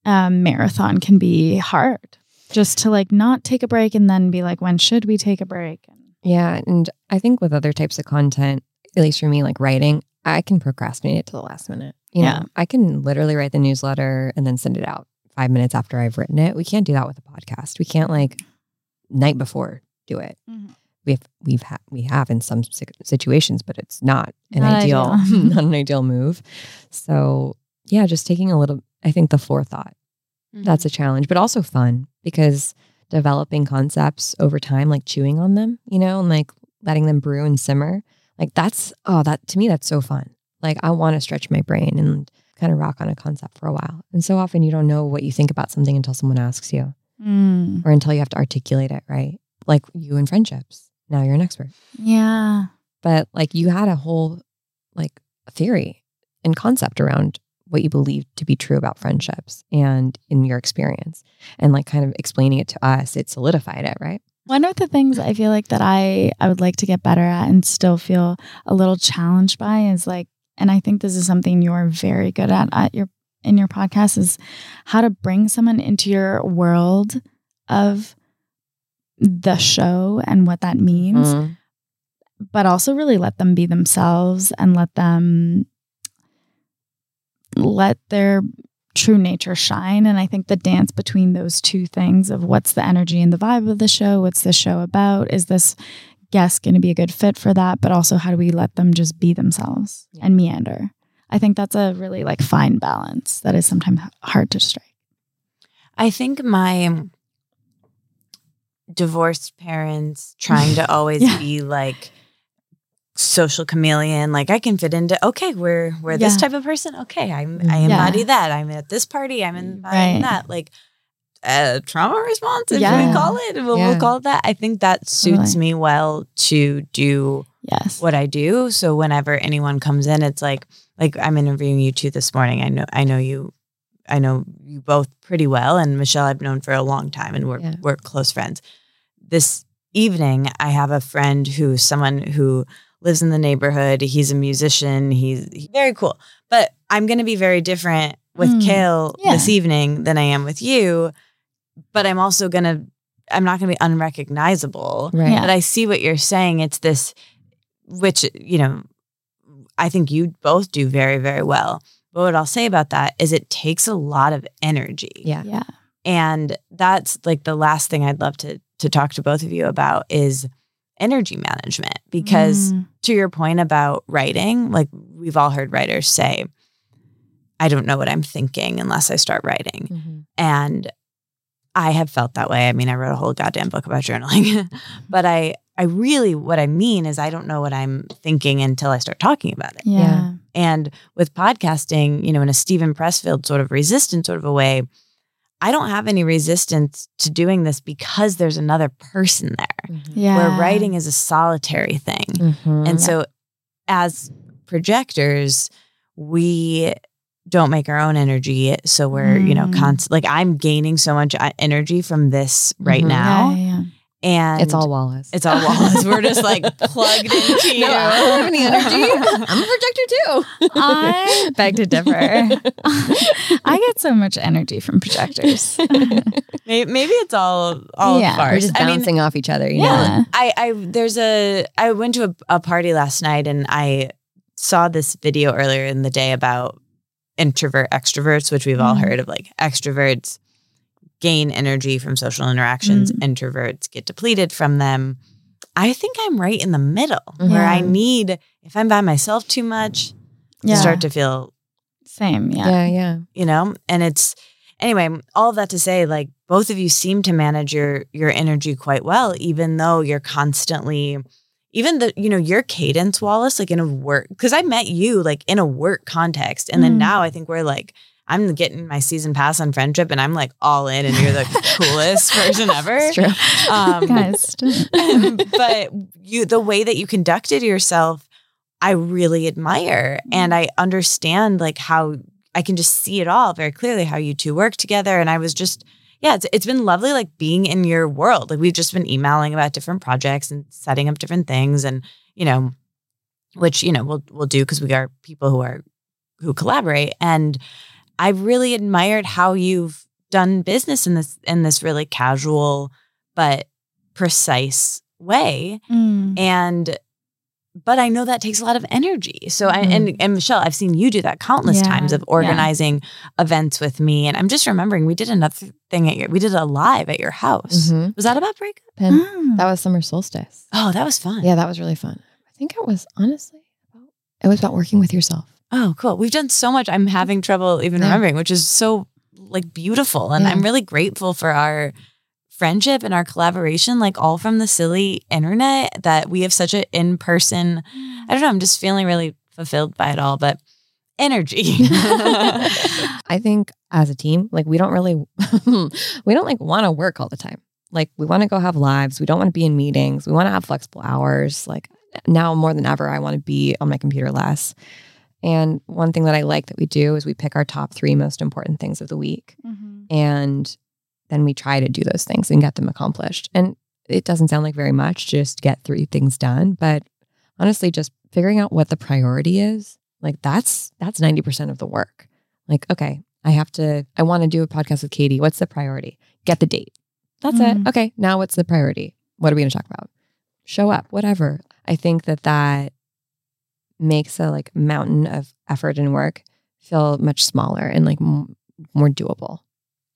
um, marathon can be hard. Just to like not take a break and then be like, when should we take a break? Yeah. And I think with other types of content, at least for me, like writing, I can procrastinate it to the last minute. You know, Yeah. I can literally write the newsletter and then send it out five minutes after I've written it. We can't do that with a podcast. We can't like night before do it. Mhm. We've we've ha- we have in some situations, but it's not an Not ideal, ideal. not an ideal move. So yeah, just taking a little. I think the forethought that's a challenge, but also fun because developing concepts over time, like chewing on them, you know, and like letting them brew and simmer, like that's, oh, that to me, that's so fun. Like I want to stretch my brain and kind of rock on a concept for a while. And so often you don't know what you think about something until someone asks you Mm. or until you have to articulate it, right? Like you in friendships. Now you're an expert. Yeah. But like you had a whole like theory and concept around what you believed to be true about friendships and in your experience and like kind of explaining it to us it solidified it right One of the things I feel like that I I would like to get better at and still feel a little challenged by is like and I think this is something you're very good at at your in your podcast is how to bring someone into your world of the show and what that means Mm. but also really let them be themselves and let them let their true nature shine and i think the dance between those two things of what's the energy and the vibe of the show what's the show about is this guest going to be a good fit for that but also how do we let them just be themselves Yeah. and meander i think that's a really like fine balance that is sometimes hard to strike I think my divorced parents trying to always Yeah. be like social chameleon like i can fit into okay we're we're this type of person okay i'm i Mhm. embody Yeah. that i'm at this party i'm embodying Right. that like uh, trauma response if Yeah. we call it we'll, Yeah. we'll call it that i think that suits Totally. me well to do yes what I do. So whenever anyone comes in, it's like like I'm interviewing you two this morning. I know I know you I know you both pretty well and Michelle I've known for a long time and we're Yeah. we're close friends. This evening I have a friend who's someone who lives in the neighborhood. He's a musician. He's, he's very cool. But I'm going to be very different with Mm. Kale Yeah. this evening than I am with you. But I'm also going to I'm not going to be unrecognizable right Yeah. but I see what you're saying. It's this, which, you know, I think you both do very, very well. But what I'll say about that is it takes a lot of energy. yeah yeah And that's like the last thing I'd love to to talk to both of you about is energy management. Because Mm. to your point about writing, like we've all heard writers say, I don't know what I'm thinking unless I start writing. Mhm. And I have felt that way. I mean, I wrote a whole goddamn book about journaling. but I I really what I mean is I don't know what I'm thinking until I start talking about it. yeah, Yeah. And with podcasting, you know, in a Steven Pressfield sort of resistant sort of a way, I don't have any resistance to doing this because there's another person there. Mhm. yeah. Where writing is a solitary thing. Mhm. And so as projectors, we don't make our own energy. So we're, you know, Mm. constant like I'm gaining so much uh, energy from this right Mhm. now. Yeah, yeah, And it's all Wallis. it's all Wallis. We're just like plugged into you. No, I don't have any energy. I'm a projector too. I beg to differ. I get so much energy from projectors. Maybe, maybe it's all all Yeah. We're farce. just I mean, bouncing off each other. You know? yeah. I, I there's a I went to a, a party last night and I saw this video earlier in the day about introvert extroverts, which we've all Mm. heard of. Like extroverts gain energy from social interactions, Mm. introverts get depleted from them. I think I'm right in the middle where I need if I'm by myself too much Yeah. to start to feel Same. Yeah. Yeah, yeah. you know and it's anyway all of that to say like both of you seem to manage your your energy quite well even though you're constantly even the you know your cadence wallis like in a work because i met you like in a work context and then Mm. now i think we're like i'm getting my season pass on friendship and i'm like all in and you're the coolest person ever It's true. um, Guys. but you the way that you conducted yourself i really admire and i understand like how I can just see it all very clearly how you two work together. And I was just, yeah, it's, it's been lovely like being in your world. Like we've just been emailing about different projects and setting up different things and, you know, which, you know, we'll we'll do because we are people who are who collaborate. And I really admired how you've done business in this in this really casual but precise way. Mm. And but I know that takes a lot of energy. So I and and Michelle, I've seen you do that countless Mm-hmm. Yeah, times of organizing events with me. And I'm just remembering we did another thing at your we did a live at your house. Mhm. Was that about breakup? Ah. that was summer solstice. Oh, that was fun. Yeah, that was really fun. I think it was honestly about it was about working with yourself. Oh, cool. We've done so much. I'm having trouble even Yeah. remembering, which is so like beautiful. And Yeah. I'm really grateful for our friendship and our collaboration, like all from the silly internet that we have such an in person. I don't know. I'm just feeling really fulfilled by it all, but energy. I think as a team, like we don't really we don't like want to work all the time. Like we want to go have lives. We don't want to be in meetings. We want to have flexible hours. Like now more than ever, I want to be on my computer less. And one thing that I like that we do is we pick our top three most important things of the week. Mhm. And then we try to do those things and get them accomplished. And it doesn't sound like very much, just get three things done. But honestly, just figuring out what the priority is, like that's that's 90% of the work. Like, okay, I have to, I want to do a podcast with Katie. What's the priority? Get the date. That's Mm. it. Okay, now what's the priority? What are we going to talk about? Show up, whatever. I think that that makes a like mountain of effort and work feel much smaller and like m- more doable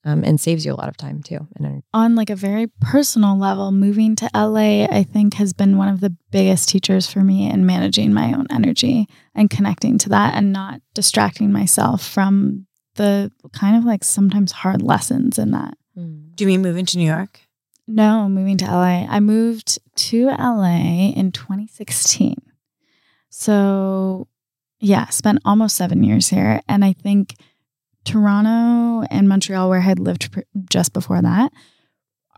um, and saves you a lot of time too and energy. on like a very personal level, moving to LA, I think has been one of the biggest teachers for me in managing my own energy and connecting to that and not distracting myself from the kind of like sometimes hard lessons in that. do you mean moving to New York? No, moving to LA. I moved to LA in 2016. So, yeah, spent almost seven years here. And I think Toronto and Montreal, where I had lived pr- just before that,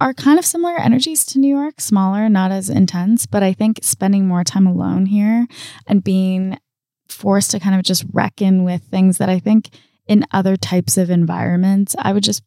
are kind of similar energies to New York, smaller, not as intense. But I think spending more time alone here and being forced to kind of just reckon with things that I think in other types of environments, I would just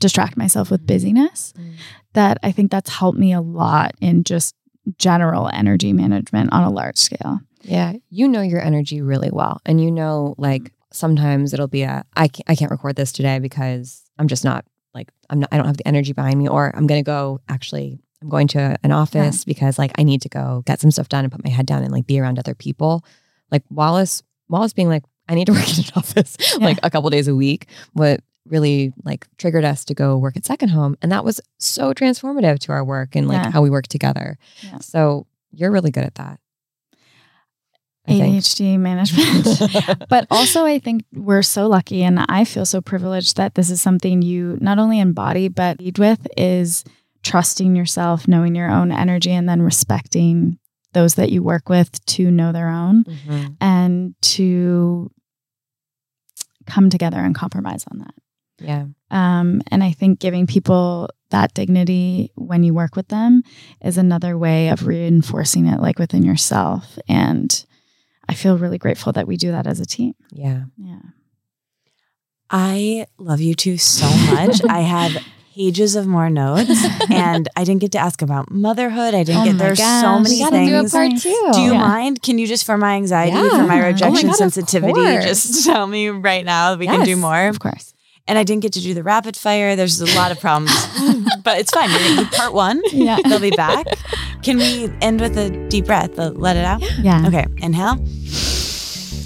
distract myself with mm-hmm. busyness mm-hmm. that I think that's helped me a lot in just general energy management on a large scale. Yeah, you know your energy really well, and you know like mm-hmm. sometimes it'll be a I can't, I can't record this today because I'm just not like I'm not I don't have the energy behind me, or I'm gonna go actually I'm going to an office because like I need to go get some stuff done and put my head down and like be around other people. Like Wallis Wallis being like I need to work in an office like a couple days a week. What really like triggered us to go work at Second Home, and that was so transformative to our work and like Yeah. how we work together. Yeah. So you're really good at that. I think. ADHD management. but also, I think we're so lucky, and I feel so privileged that this is something you not only embody but lead with is trusting yourself, knowing your own energy, and then respecting those that you work with to know their own Mhm. and to come together and compromise on that. Yeah. Um, and I think giving people that dignity when you work with them is another way of reinforcing it, like within yourself. And I feel really grateful that we do that as a team. Yeah. Yeah. I love you two so much. I have pages of more notes and I didn't get to ask about motherhood. I didn't Oh get my there's so many things. do two. Do you Yeah. mind? Can you just for my anxiety, Yeah. for my Oh my rejection God, sensitivity, just tell me right now that we can do more? Of course. And I didn't get to do the rapid fire. There's a lot of problems, but it's fine. We're gonna do part one. Yeah. They'll be back. Can we end with a deep breath? Let it out. Yeah. Okay, inhale.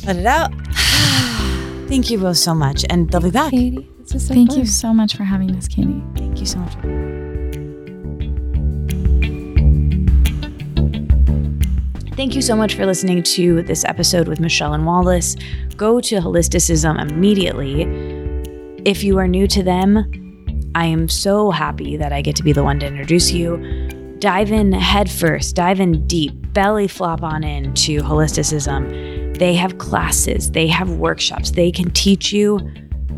Let it out. Thank you both so much, and they'll be back. Katie, this so Thank fun. you so much for having us, Katie. Thank you so much. Thank you so much for listening to this episode with Michelle and Wallis. Go to Holisticism immediately. If you are new to them, I am so happy that I get to be the one to introduce you. Dive in head first, dive in deep, belly flop on into Holisticism. They have classes, they have workshops, they can teach you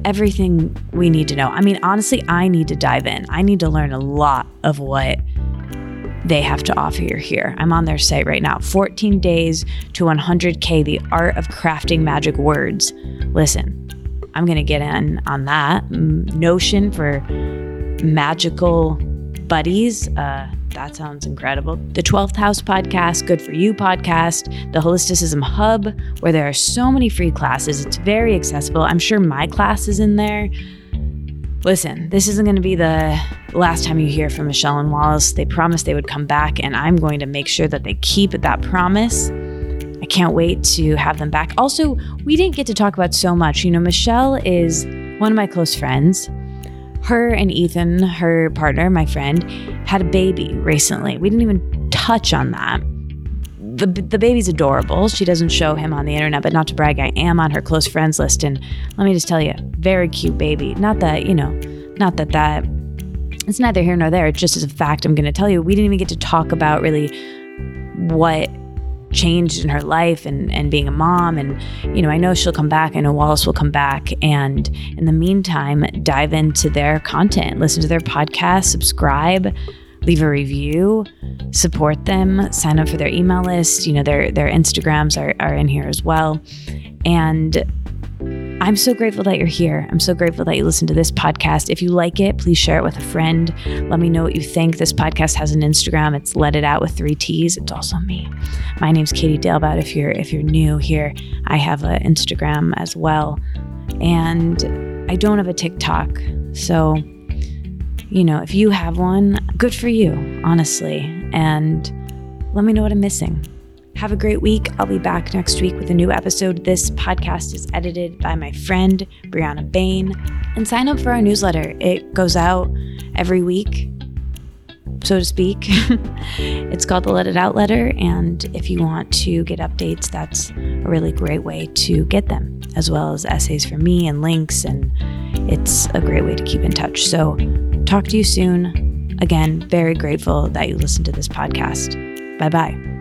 everything we need to know. I mean, honestly, I need to dive in. I need to learn a lot of what they have to offer here. I'm on their site right now 14 days to 100K, the art of crafting magic words. Listen, I'm going to get in on that. Notion for magical baddies. Uh, that sounds incredible. The 12th House podcast, Good for You podcast, the Holisticism Hub, where there are so many free classes. It's very accessible. I'm sure my class is in there. Listen, this isn't going to be the last time you hear from Michelle and Wallis. They promised they would come back, and I'm going to make sure that they keep that promise. Can't wait to have them back. Also, we didn't get to talk about so much. You know, Michelle is one of my close friends. Her and Ethan, her partner, my friend, had a baby recently. We didn't even touch on that. The, the baby's adorable. She doesn't show him on the internet, but not to brag, I am on her close friends list. And let me just tell you, very cute baby. Not that, you know, not that that, it's neither here nor there. It's just as a fact, I'm going to tell you, we didn't even get to talk about really what changed in her life and, and being a mom. And, you know, I know she'll come back. I know Wallis will come back. And in the meantime, dive into their content, listen to their podcast, subscribe, leave a review, support them, sign up for their email list. You know, their, their Instagrams are, are in here as well. And I'm so grateful that you're here. I'm so grateful that you listen to this podcast. If you like it, please share it with a friend. Let me know what you think. This podcast has an Instagram. It's Let It Out with three T's. It's also me. My name's Katie Dalebout. If you're if you're new here, I have an Instagram as well, and I don't have a TikTok. So, you know, if you have one, good for you, honestly. And let me know what I'm missing. Have a great week. I'll be back next week with a new episode. This podcast is edited by my friend, Brianna Bain. And sign up for our newsletter. It goes out every week, so to speak. it's called the Let It Out Letter. And if you want to get updates, that's a really great way to get them, as well as essays from me and links. And it's a great way to keep in touch. So, talk to you soon. Again, very grateful that you listened to this podcast. Bye bye.